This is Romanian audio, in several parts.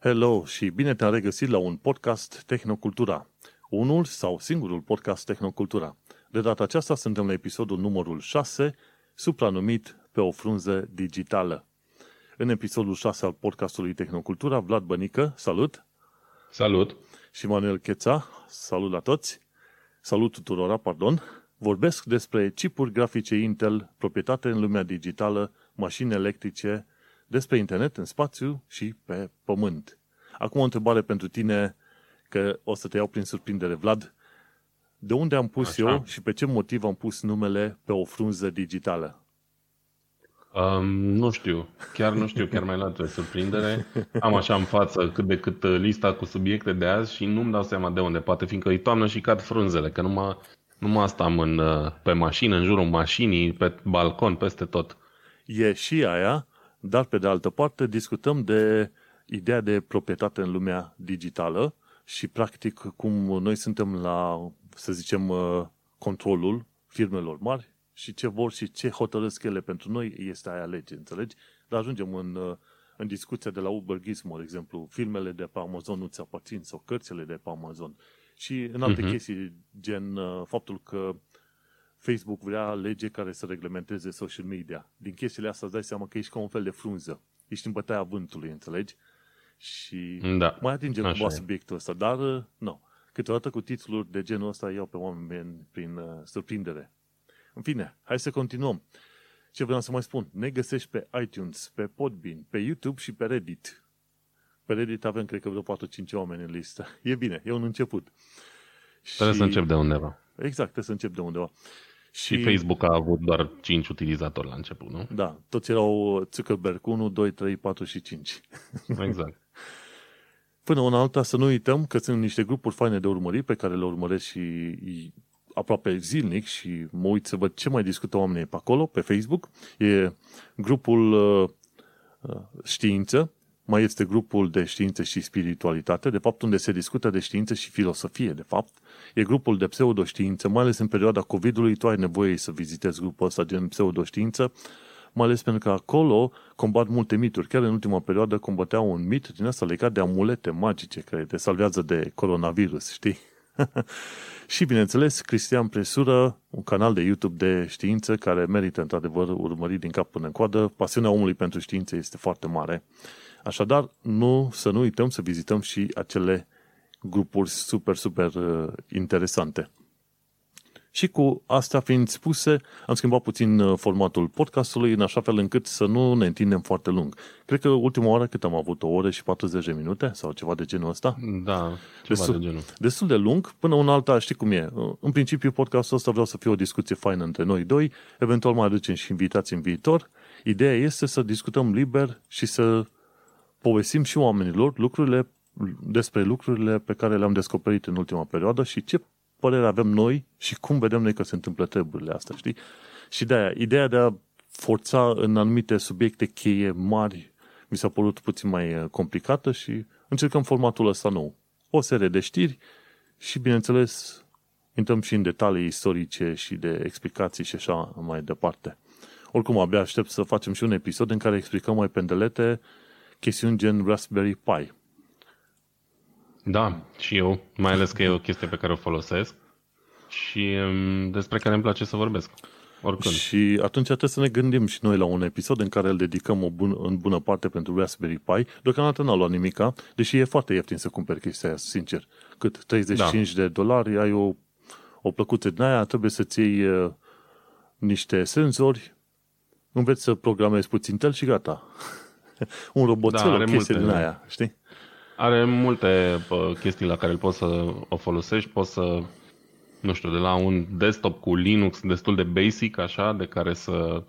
Hello și bine te-am regăsit la un podcast Tehnocultura. Unul sau singurul podcast Tehnocultura. De data aceasta suntem la episodul numărul 6, supranumit pe o frunză digitală. În episodul 6 al podcastului Tehnocultura, Vlad Bănică, salut! Salut! Și Manuel Cheța, salut la toți! Salut tuturora, pardon! Vorbesc despre chipuri grafice Intel, proprietate în lumea digitală, mașini electrice, despre internet în spațiu și pe pământ. Acum o întrebare pentru tine, că o să te iau prin surprindere, Vlad. De unde am pus Așa. eu și pe ce motiv am pus numele pe o frunză digitală? Um, nu știu, chiar nu știu, chiar mai luat de surprindere. Am așa în față cât de cât uh, lista cu subiecte de azi și nu-mi dau seama de unde. Poate fiindcă e toamnă și cad frunzele, că numai, numai asta am în, uh, pe mașină, în jurul mașinii, pe balcon, peste tot. E și aia, dar pe de altă parte discutăm de ideea de proprietate în lumea digitală și practic cum noi suntem la, să zicem, uh, controlul firmelor mari și ce vor și ce hotărăsc ele pentru noi este aia lege, înțelegi? Dar ajungem în, uh, în discuția de la Uber Gizmo, de exemplu, filmele de pe Amazon nu-ți aparțin sau cărțile de pe Amazon. Și în alte uh-huh. chestii, gen uh, faptul că Facebook vrea lege care să reglementeze social media. Din chestiile astea îți dai seama că ești ca un fel de frunză. Ești în bătaia vântului, înțelegi? Și da. mai atingem cumva subiectul ăsta, dar uh, nu. Câteodată cu titluri de genul ăsta iau pe oameni prin uh, surprindere. În fine, hai să continuăm. Ce vreau să mai spun? Ne găsești pe iTunes, pe Podbean, pe YouTube și pe Reddit. Pe Reddit avem, cred că, vreo 4-5 oameni în listă. E bine, e un început. Trebuie și... să încep de undeva. Exact, trebuie să încep de undeva. Și, și Facebook a avut doar 5 utilizatori la început, nu? Da, toți erau Zuckerberg 1, 2, 3, 4 și 5. Exact. Până una alta să nu uităm că sunt niște grupuri faine de urmărit pe care le urmăresc și aproape zilnic și mă uit să văd ce mai discută oamenii pe acolo, pe Facebook. E grupul uh, uh știință, mai este grupul de știință și spiritualitate, de fapt unde se discută de știință și filosofie, de fapt. E grupul de pseudoștiință, mai ales în perioada COVID-ului, tu ai nevoie să vizitezi grupul ăsta gen pseudoștiință, mai ales pentru că acolo combat multe mituri. Chiar în ultima perioadă combateau un mit din asta legat de amulete magice care te salvează de coronavirus, știi? și, bineînțeles, Cristian Presură, un canal de YouTube de știință care merită, într-adevăr, urmărit din cap până în coadă. Pasiunea omului pentru știință este foarte mare. Așadar, nu, să nu uităm să vizităm și acele grupuri super, super uh, interesante. Și cu asta fiind spuse, am schimbat puțin uh, formatul podcastului în așa fel încât să nu ne întindem foarte lung. Cred că ultima oară cât am avut, o oră și 40 de minute sau ceva de genul ăsta? Da, ceva destul, de genul. Destul de lung, până una alta, știi cum e. În principiu, podcastul ăsta vreau să fie o discuție faină între noi doi, eventual mai aducem și invitați în viitor. Ideea este să discutăm liber și să povestim și oamenilor lucrurile despre lucrurile pe care le-am descoperit în ultima perioadă și ce părere avem noi și cum vedem noi că se întâmplă treburile astea, știi? Și de aia, ideea de a forța în anumite subiecte cheie mari mi s-a părut puțin mai uh, complicată și încercăm formatul ăsta nou. O serie de știri și, bineînțeles, intrăm și în detalii istorice și de explicații și așa mai departe. Oricum, abia aștept să facem și un episod în care explicăm mai pendelete chestiuni gen Raspberry Pi. Da, și eu, mai ales că e o chestie pe care o folosesc și um, despre care îmi place să vorbesc. Oricând. Și atunci trebuie să ne gândim și noi la un episod în care îl dedicăm o bun, în bună parte pentru Raspberry Pi. Deocamdată n-a luat nimica, deși e foarte ieftin să cumperi chestia aia, sincer. Cât? 35 da. de dolari, ai o, o plăcuță din aia, trebuie să-ți iei uh, niște senzori, înveți să programezi puțin tel și gata. un roboțel, da, o chestie multe, din aia, știi? Are multe pă, chestii la care îl poți să o folosești, poți să, nu știu, de la un desktop cu Linux destul de basic, așa, de care să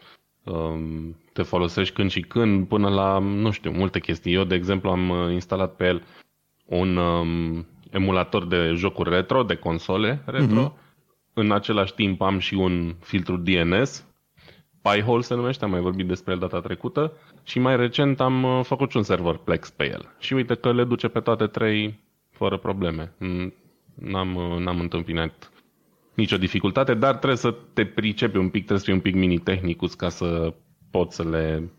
um, te folosești când și când, până la, nu știu, multe chestii. Eu, de exemplu, am uh, instalat pe el un um, emulator de jocuri retro, de console retro. Uh-huh. În același timp am și un filtru DNS, Pi-hole se numește, am mai vorbit despre el data trecută și mai recent am uh, făcut și un server Plex pe el. Și uite că le duce pe toate trei fără probleme. N-am, uh, n-am întâmpinat nicio dificultate, dar trebuie să te pricepi un pic, trebuie să fii un pic mini-tehnicus ca să poți să le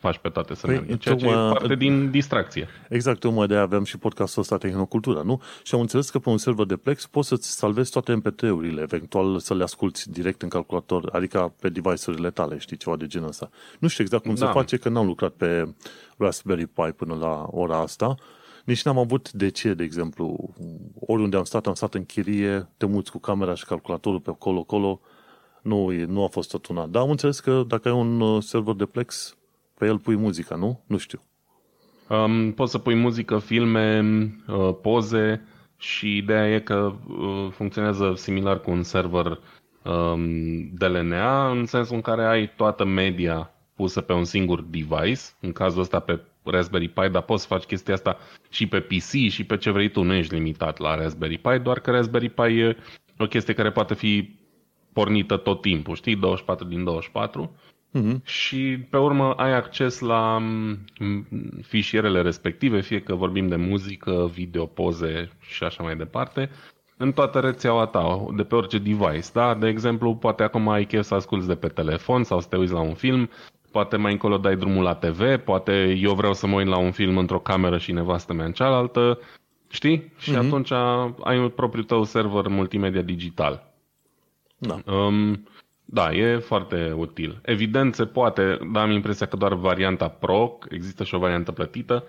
faci pe toate să păi, meargă, ceea ce e parte din distracție. Exact, tocmai de avem și podcastul ăsta Tehnocultura, nu? Și am înțeles că pe un server de Plex poți să-ți salvezi toate MP3-urile, eventual să le asculti direct în calculator, adică pe device-urile tale, știi, ceva de genul ăsta. Nu știu exact cum da. se face, că n-am lucrat pe Raspberry Pi până la ora asta, nici n-am avut de ce, de exemplu, oriunde am stat, am stat în chirie, te muți cu camera și calculatorul pe acolo-acolo, nu, nu a fost tot una. Dar am înțeles că dacă ai un uh, server de Plex, pe el pui muzica, nu? Nu știu. Um, poți să pui muzică, filme, uh, poze și ideea e că uh, funcționează similar cu un server um, DLNA, în sensul în care ai toată media pusă pe un singur device, în cazul ăsta pe Raspberry Pi, dar poți să faci chestia asta și pe PC și pe ce vrei tu, nu ești limitat la Raspberry Pi, doar că Raspberry Pi e o chestie care poate fi pornită tot timpul, știi, 24 din 24 uh-huh. și pe urmă ai acces la mm, fișierele respective, fie că vorbim de muzică, video, poze și așa mai departe, în toată rețeaua ta, de pe orice device. Da? De exemplu, poate acum ai chef să asculti de pe telefon sau să te uiți la un film, poate mai încolo dai drumul la TV, poate eu vreau să mă uit la un film într-o cameră și nevastă mea în cealaltă, știi? Și uh-huh. atunci ai un propriul tău server multimedia digital. Da. Um, da, e foarte util. Evident, se poate, dar am impresia că doar varianta Pro, există și o variantă plătită,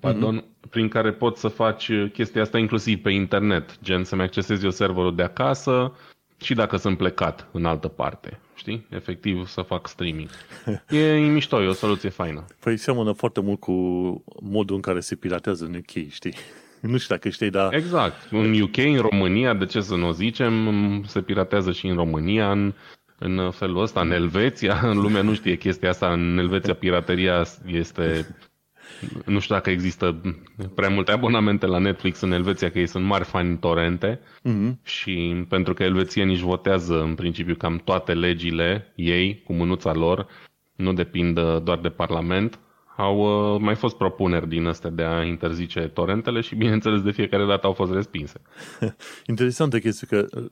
pardon, mm-hmm. prin care poți să faci chestia asta inclusiv pe internet, gen să-mi accesezi eu serverul de acasă și dacă sunt plecat în altă parte, știi? Efectiv să fac streaming. E mișto, e o soluție faină. Păi seamănă foarte mult cu modul în care se piratează în UK, știi? Nu știu dacă știi, dar... Exact. În UK, în România, de ce să nu o zicem, se piratează și în România, în, în felul ăsta, în Elveția. În lumea nu știe chestia asta. În Elveția pirateria este... Nu știu dacă există prea multe abonamente la Netflix în Elveția, că ei sunt mari fani torrente mm-hmm. și pentru că elvețienii își votează în principiu cam toate legile ei cu mânuța lor, nu depind doar de Parlament, au uh, mai fost propuneri din astea de a interzice torrentele și, bineînțeles, de fiecare dată au fost respinse. Interesantă chestie că, uh,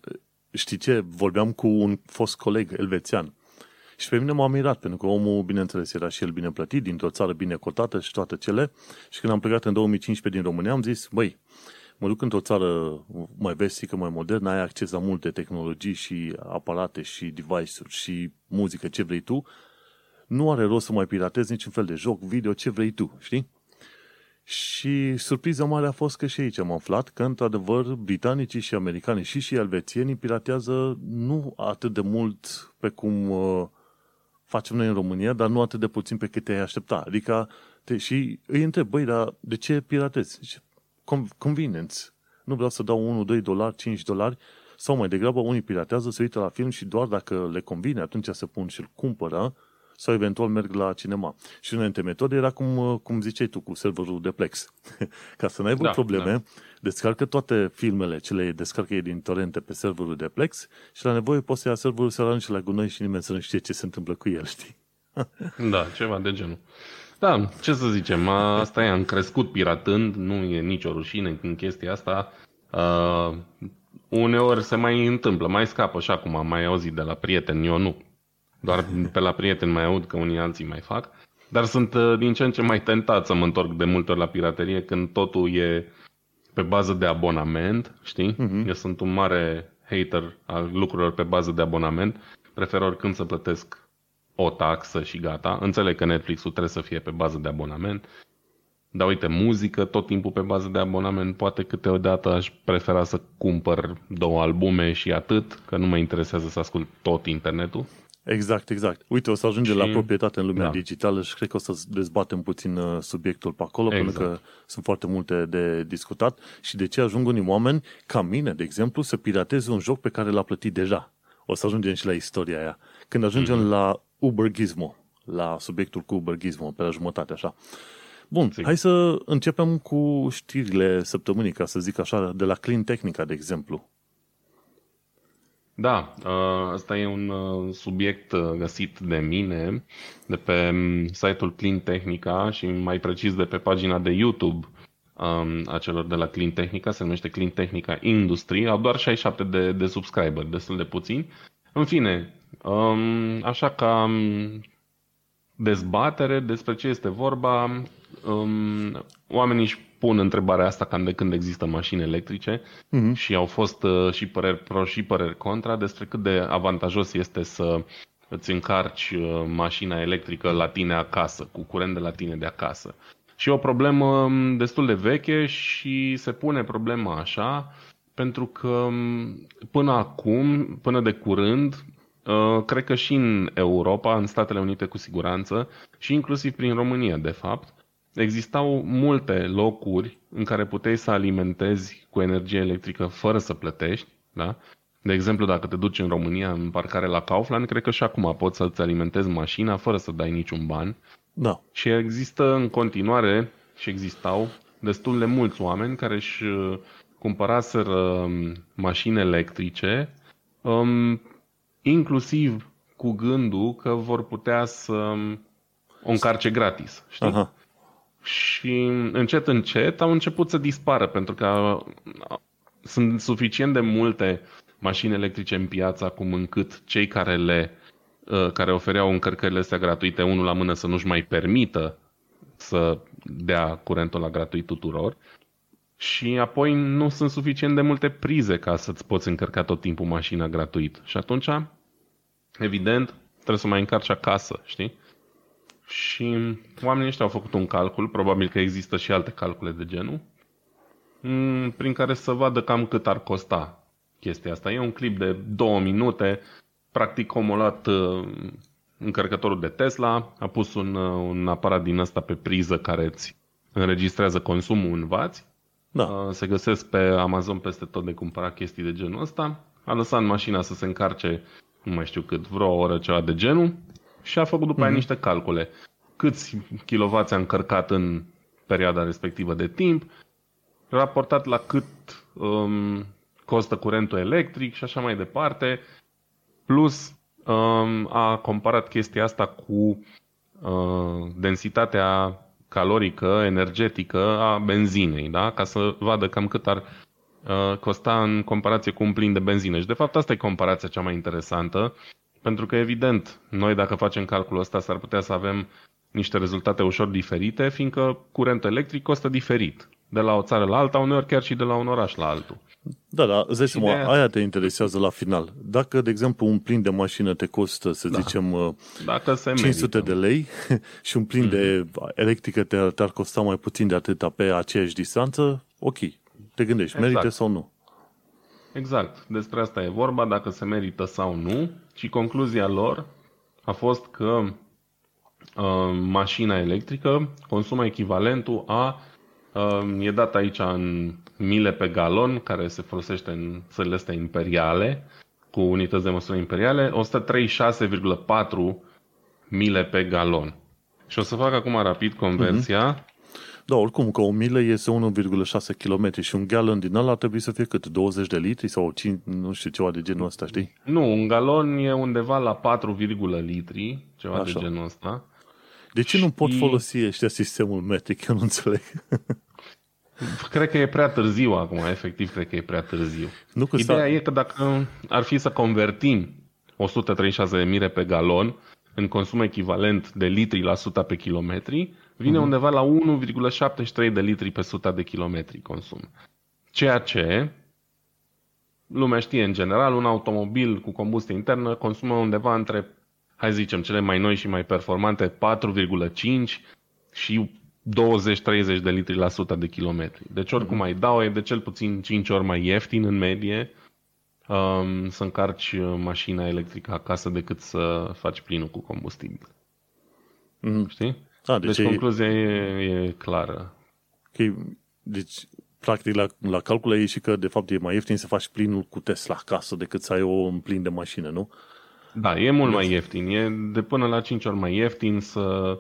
știi ce, vorbeam cu un fost coleg elvețian și pe mine m-a mirat, pentru că omul, bineînțeles, era și el bine plătit, dintr-o țară bine cotată și toate cele. Și când am plecat în 2015 din România, am zis, băi, mă duc într-o țară mai vestică, mai modernă, ai acces la multe tehnologii și aparate și device-uri și muzică, ce vrei tu, nu are rost să mai piratezi niciun fel de joc, video, ce vrei tu, știi? Și surpriza mare a fost că și aici am aflat că, într-adevăr, britanicii și americanii și și elvețienii piratează nu atât de mult pe cum uh, facem noi în România, dar nu atât de puțin pe cât te-ai aștepta. Adică, te, și îi întreb, băi, dar de ce piratezi? Convenience. Nu vreau să dau 1, 2 dolari, 5 dolari, sau mai degrabă unii piratează, se uită la film și doar dacă le convine, atunci se pun și îl cumpără, sau eventual merg la cinema. Și una dintre metode era cum, uh, cum ziceai tu, cu serverul de Plex. Ca să n-ai da, probleme, da. descarcă toate filmele ce le descarcă ei din torrente pe serverul de Plex și la nevoie poți să ia serverul să arunci la gunoi și nimeni să nu știe ce se întâmplă cu el, știi? da, ceva de genul. Da, ce să zicem, asta e, am crescut piratând, nu e nicio rușine în chestia asta. Uh, uneori se mai întâmplă, mai scapă și acum, am mai auzit de la prieteni, eu nu. Doar pe la prieteni mai aud că unii alții mai fac. Dar sunt uh, din ce în ce mai tentat să mă întorc de multe ori la piraterie când totul e pe bază de abonament, știi? Uh-huh. Eu sunt un mare hater al lucrurilor pe bază de abonament. Prefer oricând să plătesc o taxă și gata. Înțeleg că Netflix-ul trebuie să fie pe bază de abonament. Dar uite, muzică tot timpul pe bază de abonament. Poate câteodată aș prefera să cumpăr două albume și atât, că nu mă interesează să ascult tot internetul. Exact, exact. Uite, o să ajungem și... la proprietate în lumea da. digitală și cred că o să dezbatem puțin uh, subiectul pe acolo, exact. pentru că sunt foarte multe de discutat și de ce ajung unii oameni, ca mine, de exemplu, să pirateze un joc pe care l-a plătit deja. O să ajungem și la istoria aia. Când ajungem mm-hmm. la Uber Gizmo, la subiectul cu Uber Gizmo, pe la jumătate, așa. Bun, Sim. hai să începem cu știrile săptămânii, ca să zic așa, de la Clean Technica, de exemplu. Da, ăsta e un subiect găsit de mine de pe site-ul Clean Technica și mai precis de pe pagina de YouTube a celor de la Clean Technica, se numește Clean Technica Industry, au doar 67 de, de subscriber, destul de puțini. În fine, așa ca dezbatere despre ce este vorba. Um, oamenii își pun întrebarea asta cam de când există mașini electrice uh-huh. și au fost uh, și păreri pro și păreri contra despre cât de avantajos este să îți încarci uh, mașina electrică la tine acasă, cu curent de la tine de acasă. Și e o problemă um, destul de veche și se pune problema așa pentru că um, până acum, până de curând, uh, cred că și în Europa, în Statele Unite cu siguranță și inclusiv prin România, de fapt, existau multe locuri în care puteai să alimentezi cu energie electrică fără să plătești, da? De exemplu, dacă te duci în România în parcare la Kaufland, cred că și acum poți să-ți alimentezi mașina fără să dai niciun ban. Da. Și există în continuare și existau destul de mulți oameni care își uh, cumpăraseră um, mașini electrice, um, inclusiv cu gândul că vor putea să um, o încarce gratis. Știi? Aha. Și încet, încet au început să dispară pentru că sunt suficient de multe mașini electrice în piață acum încât cei care le uh, care ofereau încărcările astea gratuite unul la mână să nu-și mai permită să dea curentul la gratuit tuturor și apoi nu sunt suficient de multe prize ca să-ți poți încărca tot timpul mașina gratuit. Și atunci, evident, trebuie să mai încarci acasă, știi? Și oamenii ăștia au făcut un calcul, probabil că există și alte calcule de genul, mm, prin care să vadă cam cât ar costa chestia asta. E un clip de două minute, practic omul a luat uh, încărcătorul de Tesla, a pus un, uh, un aparat din ăsta pe priză care îți înregistrează consumul în vați. Da. Uh, se găsesc pe Amazon peste tot de cumpărat chestii de genul ăsta. A lăsat mașina să se încarce, nu mai știu cât, vreo oră, ceva de genul și a făcut după mm-hmm. aia mhm. niște calcule. Câți kilovați a încărcat în perioada respectivă de timp, raportat la cât um, costă curentul electric și așa mai departe, plus um, a comparat chestia asta cu uh, densitatea calorică, energetică a benzinei, da? ca să vadă cam cât ar uh, costa în comparație cu un plin de benzină. Și de fapt asta e comparația cea mai interesantă, pentru că evident, noi dacă facem calculul ăsta s-ar putea să avem niște rezultate ușor diferite, fiindcă curentul electric costă diferit de la o țară la alta, uneori chiar și de la un oraș la altul. Da, da, îți dai seama, aia... aia te interesează la final. Dacă, de exemplu, un plin de mașină te costă, să da. zicem, uh, Dacă se 500 merită. de lei și un plin mm-hmm. de mhm. electrică te, te-ar costa mai puțin de atâta pe aceeași distanță, ok, te gândești, exact. merită sau nu? Exact, despre asta e vorba, dacă se merită sau nu. Și concluzia lor a fost că uh, mașina electrică consumă echivalentul a e dat aici în mile pe galon, care se folosește în țările astea imperiale, cu unități de măsură imperiale, 136,4 mile pe galon. Și o să fac acum rapid conversia. Mm-hmm. Da, oricum, că o milă este 1,6 km și un galon din ăla ar trebui să fie cât? 20 de litri sau 5, nu știu, ceva de genul ăsta, știi? Nu, un galon e undeva la 4, litri, ceva Așa. de genul ăsta. De ce și... nu pot folosi ăștia sistemul metric? Eu nu înțeleg. Cred că e prea târziu acum, efectiv cred că e prea târziu. Nu că Ideea e că dacă ar fi să convertim 136 de mire pe galon în consum echivalent de litri la 100 pe kilometri, vine uh-huh. undeva la 1,73 de litri pe 100 de kilometri consum. Ceea ce lumea știe în general, un automobil cu combustie internă consumă undeva între hai zicem, cele mai noi și mai performante, 4,5 și 20-30 de litri la 100 de kilometri. Deci oricum mm-hmm. ai dau, e de cel puțin 5 ori mai ieftin în medie um, să încarci mașina electrică acasă decât să faci plinul cu combustibil. Mm-hmm. Știi? A, deci deci concluzia e, e clară. Okay. Deci, practic, la, la calcul e și că, de fapt, e mai ieftin să faci plinul cu Tesla acasă decât să ai o plin de mașină, nu? Da, e mult mai ieftin. E de până la 5 ori mai ieftin să,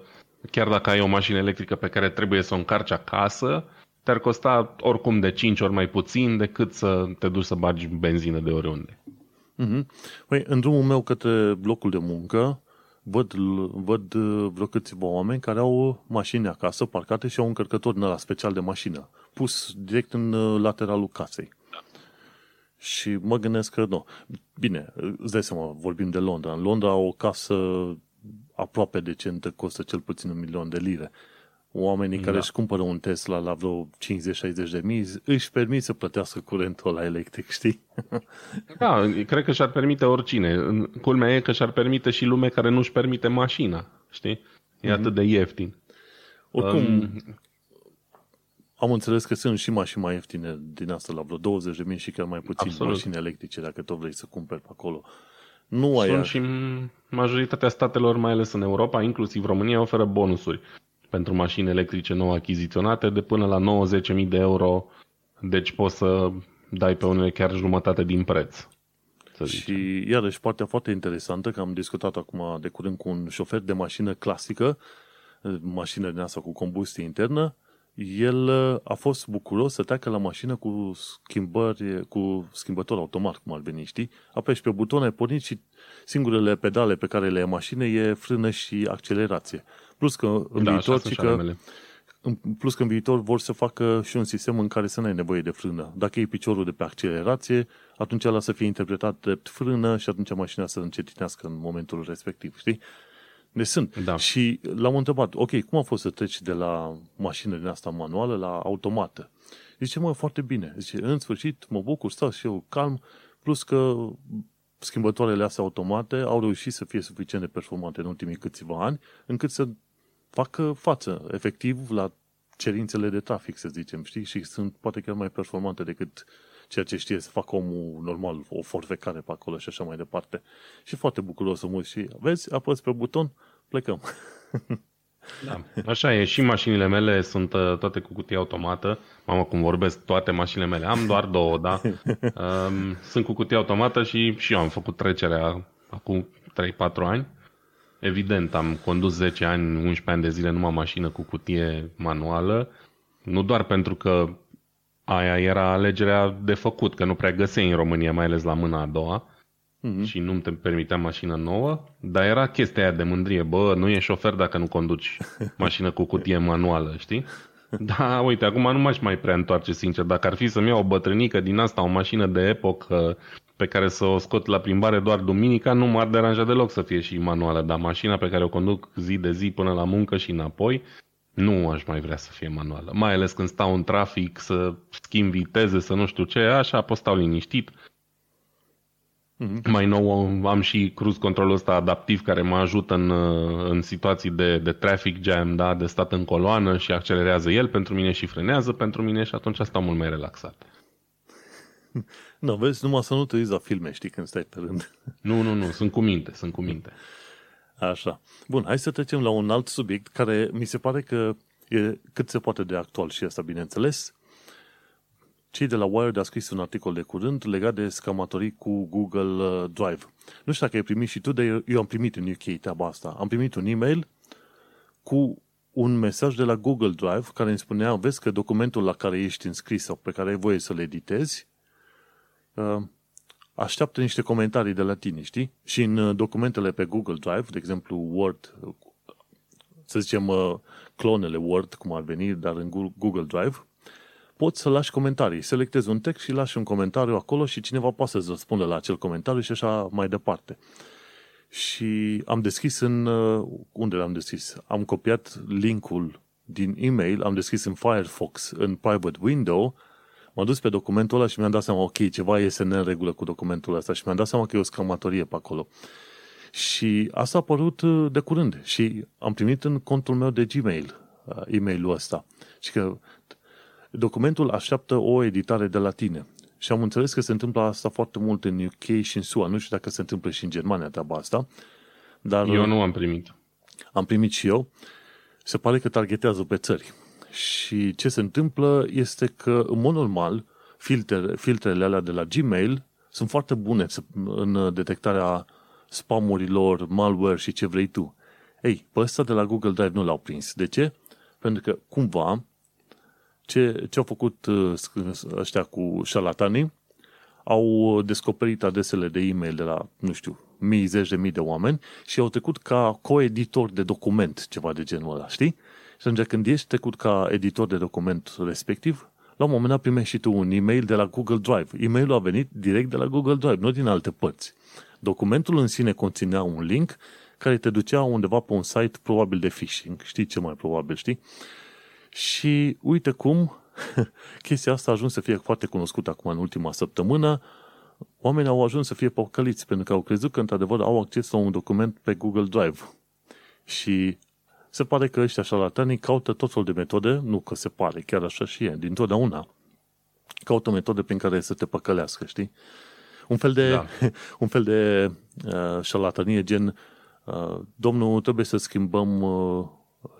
chiar dacă ai o mașină electrică pe care trebuie să o încarci acasă, te-ar costa oricum de 5 ori mai puțin decât să te duci să bagi benzină de oriunde. Mm-hmm. Păi, în drumul meu către locul de muncă, văd, văd vreo câțiva oameni care au mașini acasă parcate și au un încărcător din ăla special de mașină, pus direct în uh, lateralul casei. Și mă gândesc că nu. Bine, îți dai seama, vorbim de Londra. În Londra o casă aproape decentă costă cel puțin un milion de lire. Oamenii da. care își cumpără un Tesla la vreo 50-60 de mii își permit să plătească curentul la electric, știi? Da, cred că și-ar permite oricine. Culmea e că și-ar permite și lume care nu-și permite mașina, știi? E mm-hmm. atât de ieftin. Oricum, um, am înțeles că sunt și mașini mai ieftine din asta la vreo 20 de mii și chiar mai puțin absolut. mașini electrice dacă tot vrei să cumperi pe acolo. Nu ai Sunt și majoritatea statelor, mai ales în Europa, inclusiv România, oferă bonusuri pentru mașini electrice nou achiziționate de până la 90.000 de euro. Deci poți să dai pe unele chiar jumătate din preț. Să și iarăși partea foarte interesantă, că am discutat acum de curând cu un șofer de mașină clasică, mașină din asta cu combustie internă, el uh, a fost bucuros să treacă la mașină cu schimbări, cu schimbător automat, cum ar veni, știi? Apeși pe buton, ai pornit și singurele pedale pe care le ai mașină e frână și accelerație. Plus că în da, viitor, că, în, plus că în viitor vor să facă și un sistem în care să nu ai nevoie de frână. Dacă iei piciorul de pe accelerație, atunci ăla să fie interpretat drept frână și atunci mașina să încetinească în momentul respectiv, știi? Ne sunt. Da. Și l-am întrebat, ok, cum a fost să treci de la mașină din asta manuală la automată? Zice, mă, foarte bine. Zice, în sfârșit, mă bucur, stau și eu calm, plus că schimbătoarele astea automate au reușit să fie suficient de performante în ultimii câțiva ani, încât să facă față, efectiv, la cerințele de trafic, să zicem, știi? Și sunt poate chiar mai performante decât ceea ce știe să facă omul normal, o forfecare pe acolo și așa mai departe. Și foarte bucuros să mă și vezi, apăs pe buton, plecăm. Da, așa e. Și mașinile mele sunt uh, toate cu cutie automată. Mamă, cum vorbesc, toate mașinile mele. Am doar două, da? Um, sunt cu cutie automată și, și eu am făcut trecerea acum 3-4 ani. Evident, am condus 10 ani, 11 ani de zile numai mașină cu cutie manuală. Nu doar pentru că aia era alegerea de făcut, că nu prea găseai în România, mai ales la mâna a doua mm-hmm. și nu te permitea mașină nouă, dar era chestia aia de mândrie, bă, nu e șofer dacă nu conduci mașină cu cutie manuală, știi? Da, uite, acum nu m-aș mai prea întoarce, sincer. Dacă ar fi să-mi iau o bătrânică din asta, o mașină de epocă pe care să o scot la plimbare doar duminica, nu m-ar deranja deloc să fie și manuală, dar mașina pe care o conduc zi de zi până la muncă și înapoi, nu aș mai vrea să fie manuală. Mai ales când stau în trafic, să schimb viteze, să nu știu ce, așa pot stau liniștit. Mm-hmm. Mai nou am și cruise controlul ăsta adaptiv care mă ajută în, în situații de, de traffic jam, da, de stat în coloană și accelerează el pentru mine și frenează pentru mine și atunci stau mult mai relaxat. Nu, vezi, numai să nu te uiți la filme, știi, când stai pe rând. Nu, nu, nu, sunt cu minte, sunt cu minte. Așa. Bun, hai să trecem la un alt subiect care mi se pare că e cât se poate de actual și asta, bineînțeles. Cei de la Wired a scris un articol de curând legat de scamatorii cu Google uh, Drive. Nu știu dacă ai primit și tu, dar eu am primit în UK treaba asta. Am primit un e-mail cu un mesaj de la Google Drive care îmi spunea, vezi că documentul la care ești înscris sau pe care ai voie să-l editezi, uh, așteaptă niște comentarii de la tine, știi? Și în uh, documentele pe Google Drive, de exemplu Word, să zicem uh, clonele Word, cum ar veni, dar în Google Drive, poți să lași comentarii. Selectezi un text și lași un comentariu acolo și cineva poate să-ți răspundă la acel comentariu și așa mai departe. Și am deschis în... Uh, unde l-am deschis? Am copiat linkul din e-mail, am deschis în Firefox, în private window M-am dus pe documentul ăla și mi-am dat seama, ok, ceva este în regulă cu documentul ăsta și mi-am dat seama că e o scamatorie pe acolo. Și asta a apărut uh, de curând și am primit în contul meu de Gmail uh, e-mailul ăsta. Și că documentul așteaptă o editare de la tine. Și am înțeles că se întâmplă asta foarte mult în UK și în SUA. Nu știu dacă se întâmplă și în Germania treaba asta. Dar eu nu am primit. Am primit și eu. Se pare că targetează pe țări. Și ce se întâmplă este că, în mod normal, filtre, filtrele alea de la Gmail sunt foarte bune în detectarea spamurilor, malware și ce vrei tu. Ei, pe ăsta de la Google Drive nu l-au prins. De ce? Pentru că, cumva, ce, ce au făcut uh, ăștia cu șalatanii, au descoperit adresele de e-mail de la, nu știu, mii, zeci de mii de oameni și au trecut ca coeditor de document, ceva de genul ăla, știi? Și atunci când ești trecut ca editor de document respectiv, la un moment dat primești și tu un e-mail de la Google Drive. E-mailul a venit direct de la Google Drive, nu din alte părți. Documentul în sine conținea un link care te ducea undeva pe un site probabil de phishing, știi ce mai probabil, știi? Și uite cum chestia asta a ajuns să fie foarte cunoscută acum în ultima săptămână, oamenii au ajuns să fie pocăliți pentru că au crezut că într-adevăr au acces la un document pe Google Drive. Și se pare că ăștia șarlatanii caută tot felul de metode, nu că se pare, chiar așa și e, din totdeauna. Caută metode prin care să te păcălească, știi? Un fel de, da. un fel de uh, șarlatanie gen uh, domnul, trebuie să schimbăm uh,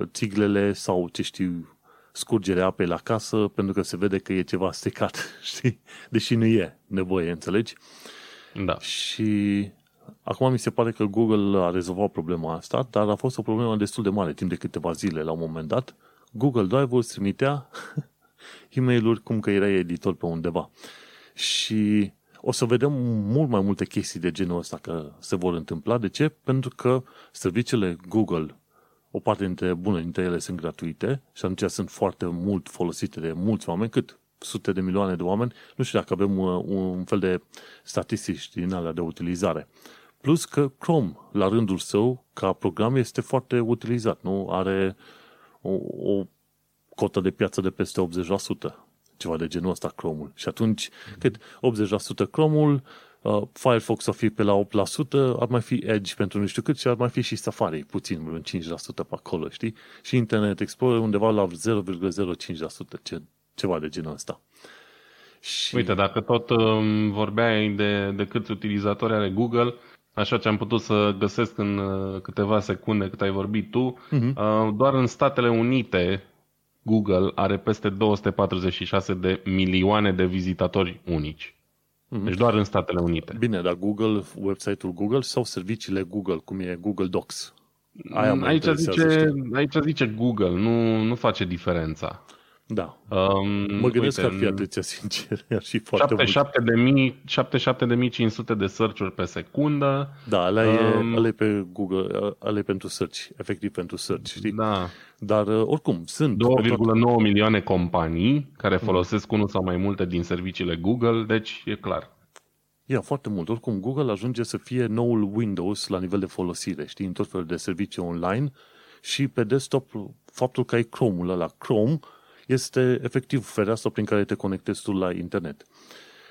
țiglele sau ce știu, scurgerea apei la casă pentru că se vede că e ceva stecat, știi? Deși nu e nevoie, înțelegi? Da. Și acum mi se pare că Google a rezolvat problema asta, dar a fost o problemă destul de mare, timp de câteva zile la un moment dat. Google Drive îți trimitea e mail cum că erai editor pe undeva. Și o să vedem mult mai multe chestii de genul ăsta că se vor întâmpla. De ce? Pentru că serviciile Google o parte dintre, bună dintre ele sunt gratuite și atunci sunt foarte mult folosite de mulți oameni, cât sute de milioane de oameni. Nu știu dacă avem uh, un fel de statistici din alea de utilizare. Plus că Chrome, la rândul său, ca program, este foarte utilizat. Nu are o, o cotă de piață de peste 80%. Ceva de genul ăsta Chrome-ul. Și atunci, cât 80% Chrome-ul, uh, Firefox o fi pe la 8%, ar mai fi Edge pentru nu știu cât și ar mai fi și Safari, puțin, un 5% pe acolo, știi? Și Internet Explorer undeva la 0,05%, ce, ceva de genul ăsta. Și... Uite, dacă tot um, vorbeai de, de câți utilizatori are Google, așa ce am putut să găsesc în uh, câteva secunde cât ai vorbit tu, uh-huh. uh, doar în Statele Unite Google are peste 246 de milioane de vizitatori unici. Mm-hmm. Deci doar în Statele Unite. Bine, dar Google, website-ul Google sau serviciile Google, cum e Google Docs? Aia aici, zice, aici zice Google, nu, nu face diferența. Da. Um, mă gândesc uite, că ar fi atâția sincer. Ar fi foarte 77.500 de search-uri pe secundă. Da, ăla e, um, ăla e pe Google, ăla e pentru search, efectiv pentru search, știi? Da. Dar uh, oricum, sunt... 2,9 milioane companii care mm. folosesc unul sau mai multe din serviciile Google, deci e clar. Ia, foarte mult. Oricum, Google ajunge să fie noul Windows la nivel de folosire, știi, în tot felul de servicii online și pe desktop, faptul că ai Chrome-ul ăla, Chrome, este efectiv fereastra prin care te conectezi tu la internet.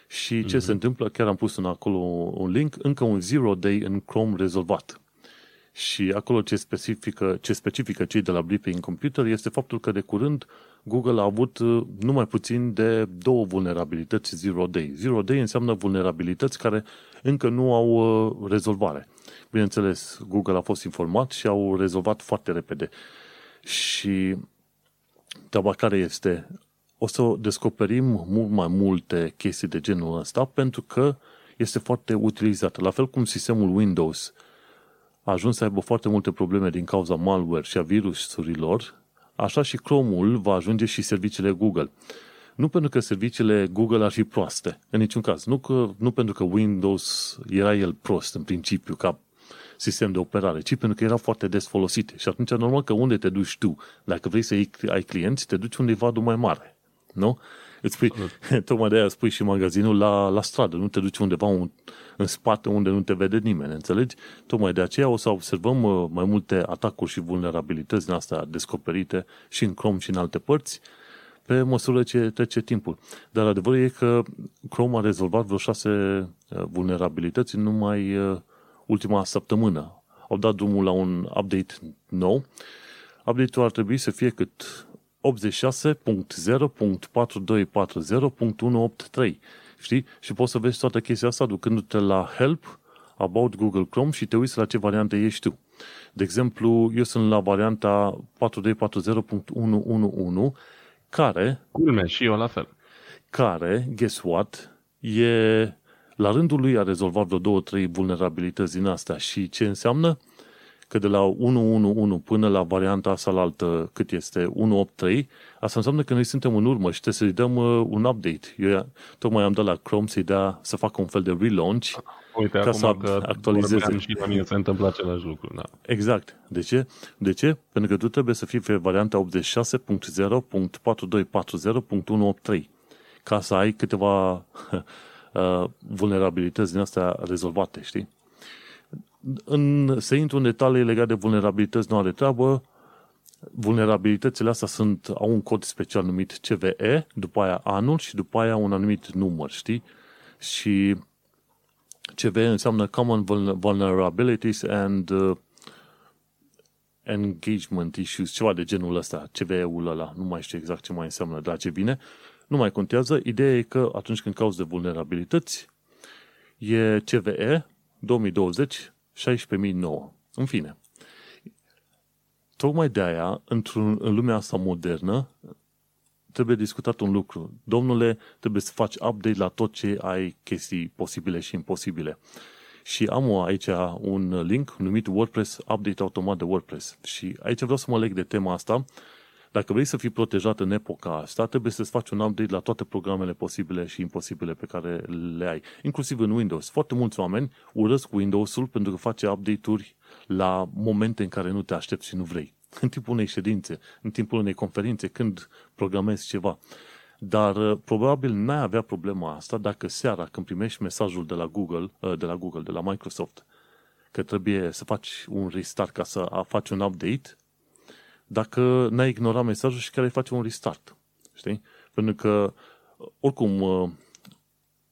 Și ce mm-hmm. se întâmplă, chiar am pus în acolo un link, încă un zero day în Chrome rezolvat. Și acolo ce specifică, ce specifică cei de la Blipping Computer este faptul că de curând Google a avut uh, numai puțin de două vulnerabilități zero day. Zero day înseamnă vulnerabilități care încă nu au uh, rezolvare. Bineînțeles, Google a fost informat și au rezolvat foarte repede. Și treaba care este, o să descoperim mult mai multe chestii de genul ăsta pentru că este foarte utilizat. La fel cum sistemul Windows a ajuns să aibă foarte multe probleme din cauza malware și a virusurilor, așa și Chrome-ul va ajunge și serviciile Google. Nu pentru că serviciile Google ar fi proaste, în niciun caz. Nu, că, nu pentru că Windows era el prost în principiu, ca sistem de operare, ci pentru că erau foarte des folosite. Și atunci, normal că unde te duci tu, dacă vrei să ai clienți, te duci undeva mai mare. Nu? Îți spui, tocmai de aia spui și magazinul la, la stradă, nu te duci undeva un, în spate unde nu te vede nimeni, înțelegi? Tocmai de aceea o să observăm uh, mai multe atacuri și vulnerabilități din astea descoperite și în Chrome și în alte părți, pe măsură ce trece timpul. Dar adevărul e că Chrome a rezolvat vreo șase uh, vulnerabilități în numai uh, ultima săptămână. Au dat drumul la un update nou. Update-ul ar trebui să fie cât 86.0.4240.183. Știi? Și poți să vezi toată chestia asta ducându-te la Help, About Google Chrome și te uiți la ce variante ești tu. De exemplu, eu sunt la varianta 4240.111 care... Culme, și eu la fel. Care, guess what, e la rândul lui a rezolvat vreo două, trei vulnerabilități din astea. Și ce înseamnă? Că de la 1.1.1 până la varianta asta la altă, cât este 1.8.3, asta înseamnă că noi suntem în urmă și trebuie să-i dăm uh, un update. Eu tocmai am dat la Chrome să-i dea, să facă un fel de relaunch Uite, ca să că actualizeze. Și la mine se întâmplă același lucru. Da. Exact. De ce? De ce? Pentru că tu trebuie să fii pe varianta 86.0.4240.183 ca să ai câteva uh, vulnerabilități din astea rezolvate, știi? în, să intru în detalii legate de vulnerabilități nu are treabă. Vulnerabilitățile astea sunt, au un cod special numit CVE, după aia anul și după aia un anumit număr, știi? Și CVE înseamnă Common Vulnerabilities and uh, Engagement Issues, ceva de genul ăsta, CVE-ul ăla, nu mai știu exact ce mai înseamnă, dar ce bine. Nu mai contează, ideea e că atunci când cauți de vulnerabilități, e CVE 2020 16009. În fine. Tocmai de aia, într-un, în lumea asta modernă, trebuie discutat un lucru. Domnule, trebuie să faci update la tot ce ai chestii posibile și imposibile. Și am aici un link numit WordPress, update automat de WordPress. Și aici vreau să mă leg de tema asta. Dacă vrei să fii protejat în epoca asta, trebuie să-ți faci un update la toate programele posibile și imposibile pe care le ai, inclusiv în Windows. Foarte mulți oameni urăsc Windows-ul pentru că face update-uri la momente în care nu te aștepți și nu vrei. În timpul unei ședințe, în timpul unei conferințe, când programezi ceva. Dar uh, probabil n-ai avea problema asta dacă seara când primești mesajul de la Google, uh, de la Google, de la Microsoft, că trebuie să faci un restart ca să faci un update, dacă n-ai ignorat mesajul și care îi face un restart. Știi? Pentru că, oricum, uh,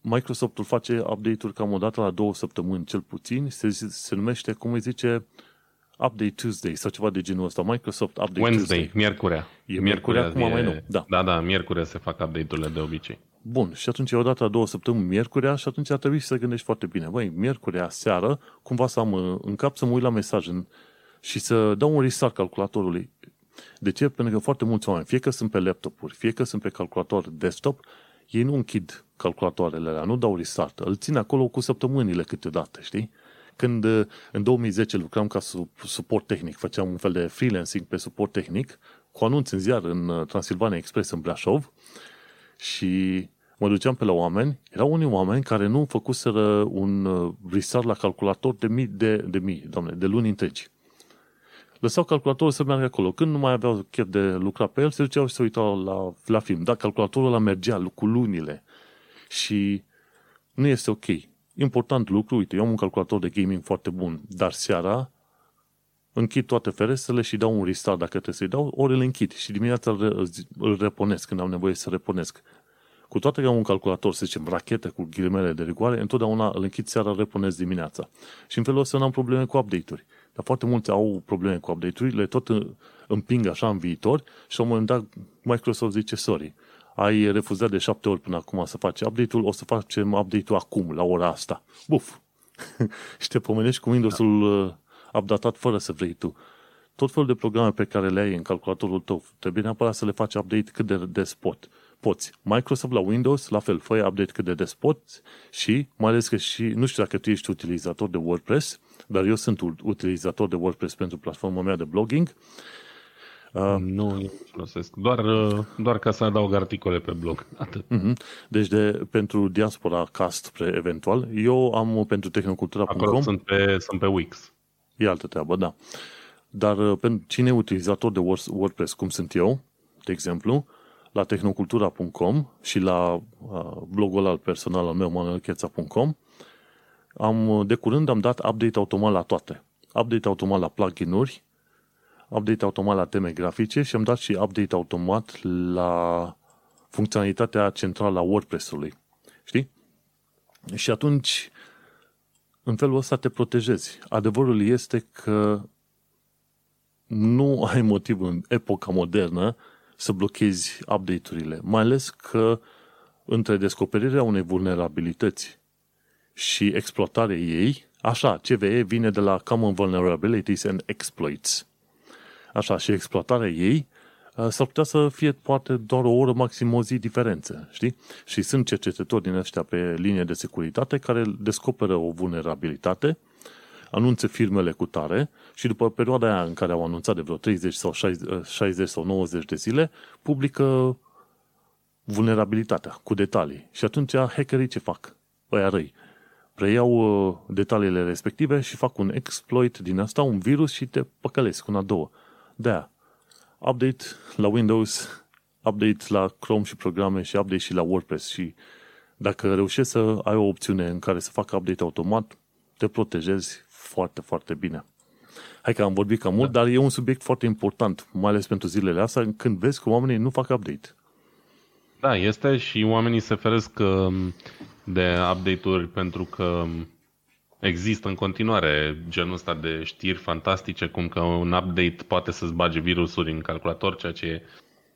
Microsoft-ul face update-uri cam o dată la două săptămâni, cel puțin. Se, se numește, cum îi zice, Update Tuesday sau ceva de genul ăsta. Microsoft Update Wednesday, Tuesday. miercurea. E miercurea, acum e... mai nu. Da. da, da, miercurea se fac update-urile de obicei. Bun, și atunci e o dată la două săptămâni miercurea și atunci ar trebui să te gândești foarte bine. Băi, miercurea seară, cumva să am uh, în cap să mă uit la mesaj în, și să dau un restart calculatorului. De ce? Pentru că foarte mulți oameni, fie că sunt pe laptopuri, fie că sunt pe calculator desktop, ei nu închid calculatoarele alea, nu dau restart. Îl țin acolo cu săptămânile câteodată, știi? Când uh, în 2010 lucram ca suport tehnic, făceam un fel de freelancing pe suport tehnic, cu anunț în ziar în uh, Transilvania Express în Brașov și mă duceam pe la oameni, erau unii oameni care nu făcuseră un uh, restart la calculator de mii de, de mii, doamne, de luni întregi lăsau calculatorul să meargă acolo. Când nu mai aveau chef de lucra pe el, se duceau și se uitau la, la film. Da, calculatorul ăla mergea cu lunile. Și nu este ok. Important lucru, uite, eu am un calculator de gaming foarte bun, dar seara închid toate ferestrele și dau un restart dacă trebuie să-i dau, ori îl închid și dimineața îl, îl reponesc când am nevoie să reponesc. Cu toate că am un calculator, să zicem, rachetă cu ghilimele de rigoare, întotdeauna îl închid seara, reponesc dimineața. Și în felul ăsta n-am probleme cu update-uri. Dar foarte mulți au probleme cu update-uri, le tot împing așa în viitor și la un moment dat Microsoft zice, sorry, ai refuzat de șapte ori până acum să faci update-ul, o să facem update-ul acum, la ora asta. Buf! și te pomenești cu Windows-ul uh, updatat fără să vrei tu. Tot felul de programe pe care le ai în calculatorul tău, trebuie neapărat să le faci update cât de des pot. Poți. Microsoft la Windows, la fel, fă update cât de des poți și, mai ales că și, nu știu dacă tu ești utilizator de WordPress, dar eu sunt utilizator de WordPress pentru platforma mea de blogging. Uh, nu eu folosesc, doar, uh, doar ca să adaug articole pe blog. Atât. Uh-huh. Deci de, pentru Diaspora Cast, pre, eventual, eu am pentru tehnocultura.com. Acolo sunt pe, sunt pe Wix. E altă treabă, da. Dar uh, pentru cine e utilizator de WordPress, cum sunt eu, de exemplu, la tehnocultura.com și la uh, blogul al personal al meu, manuelcheța.com, am, de curând am dat update automat la toate. Update automat la plugin-uri, update automat la teme grafice și am dat și update automat la funcționalitatea centrală a WordPress-ului. Știi? Și atunci, în felul ăsta te protejezi. Adevărul este că nu ai motiv în epoca modernă să blochezi update-urile, mai ales că între descoperirea unei vulnerabilități și exploatarea ei, așa, CVE vine de la Common Vulnerabilities and Exploits. Așa, și exploatarea ei uh, s-ar putea să fie poate doar o oră, maxim o zi diferență, știi? Și sunt cercetători din ăștia pe linie de securitate care descoperă o vulnerabilitate, anunță firmele cu tare și după perioada aia în care au anunțat de vreo 30 sau 60 sau 90 de zile, publică vulnerabilitatea cu detalii. Și atunci hackerii ce fac? Ăia răi preiau uh, detaliile respective și fac un exploit din asta, un virus și te păcălesc una, două. de update la Windows, update la Chrome și programe și update și la WordPress și dacă reușești să ai o opțiune în care să facă update automat, te protejezi foarte, foarte bine. Hai că am vorbit cam mult, da. dar e un subiect foarte important, mai ales pentru zilele astea, când vezi că oamenii nu fac update. Da, este și oamenii se feresc um, de update-uri pentru că um, există în continuare genul ăsta de știri fantastice, cum că un update poate să-ți bage virusuri în calculator, ceea ce e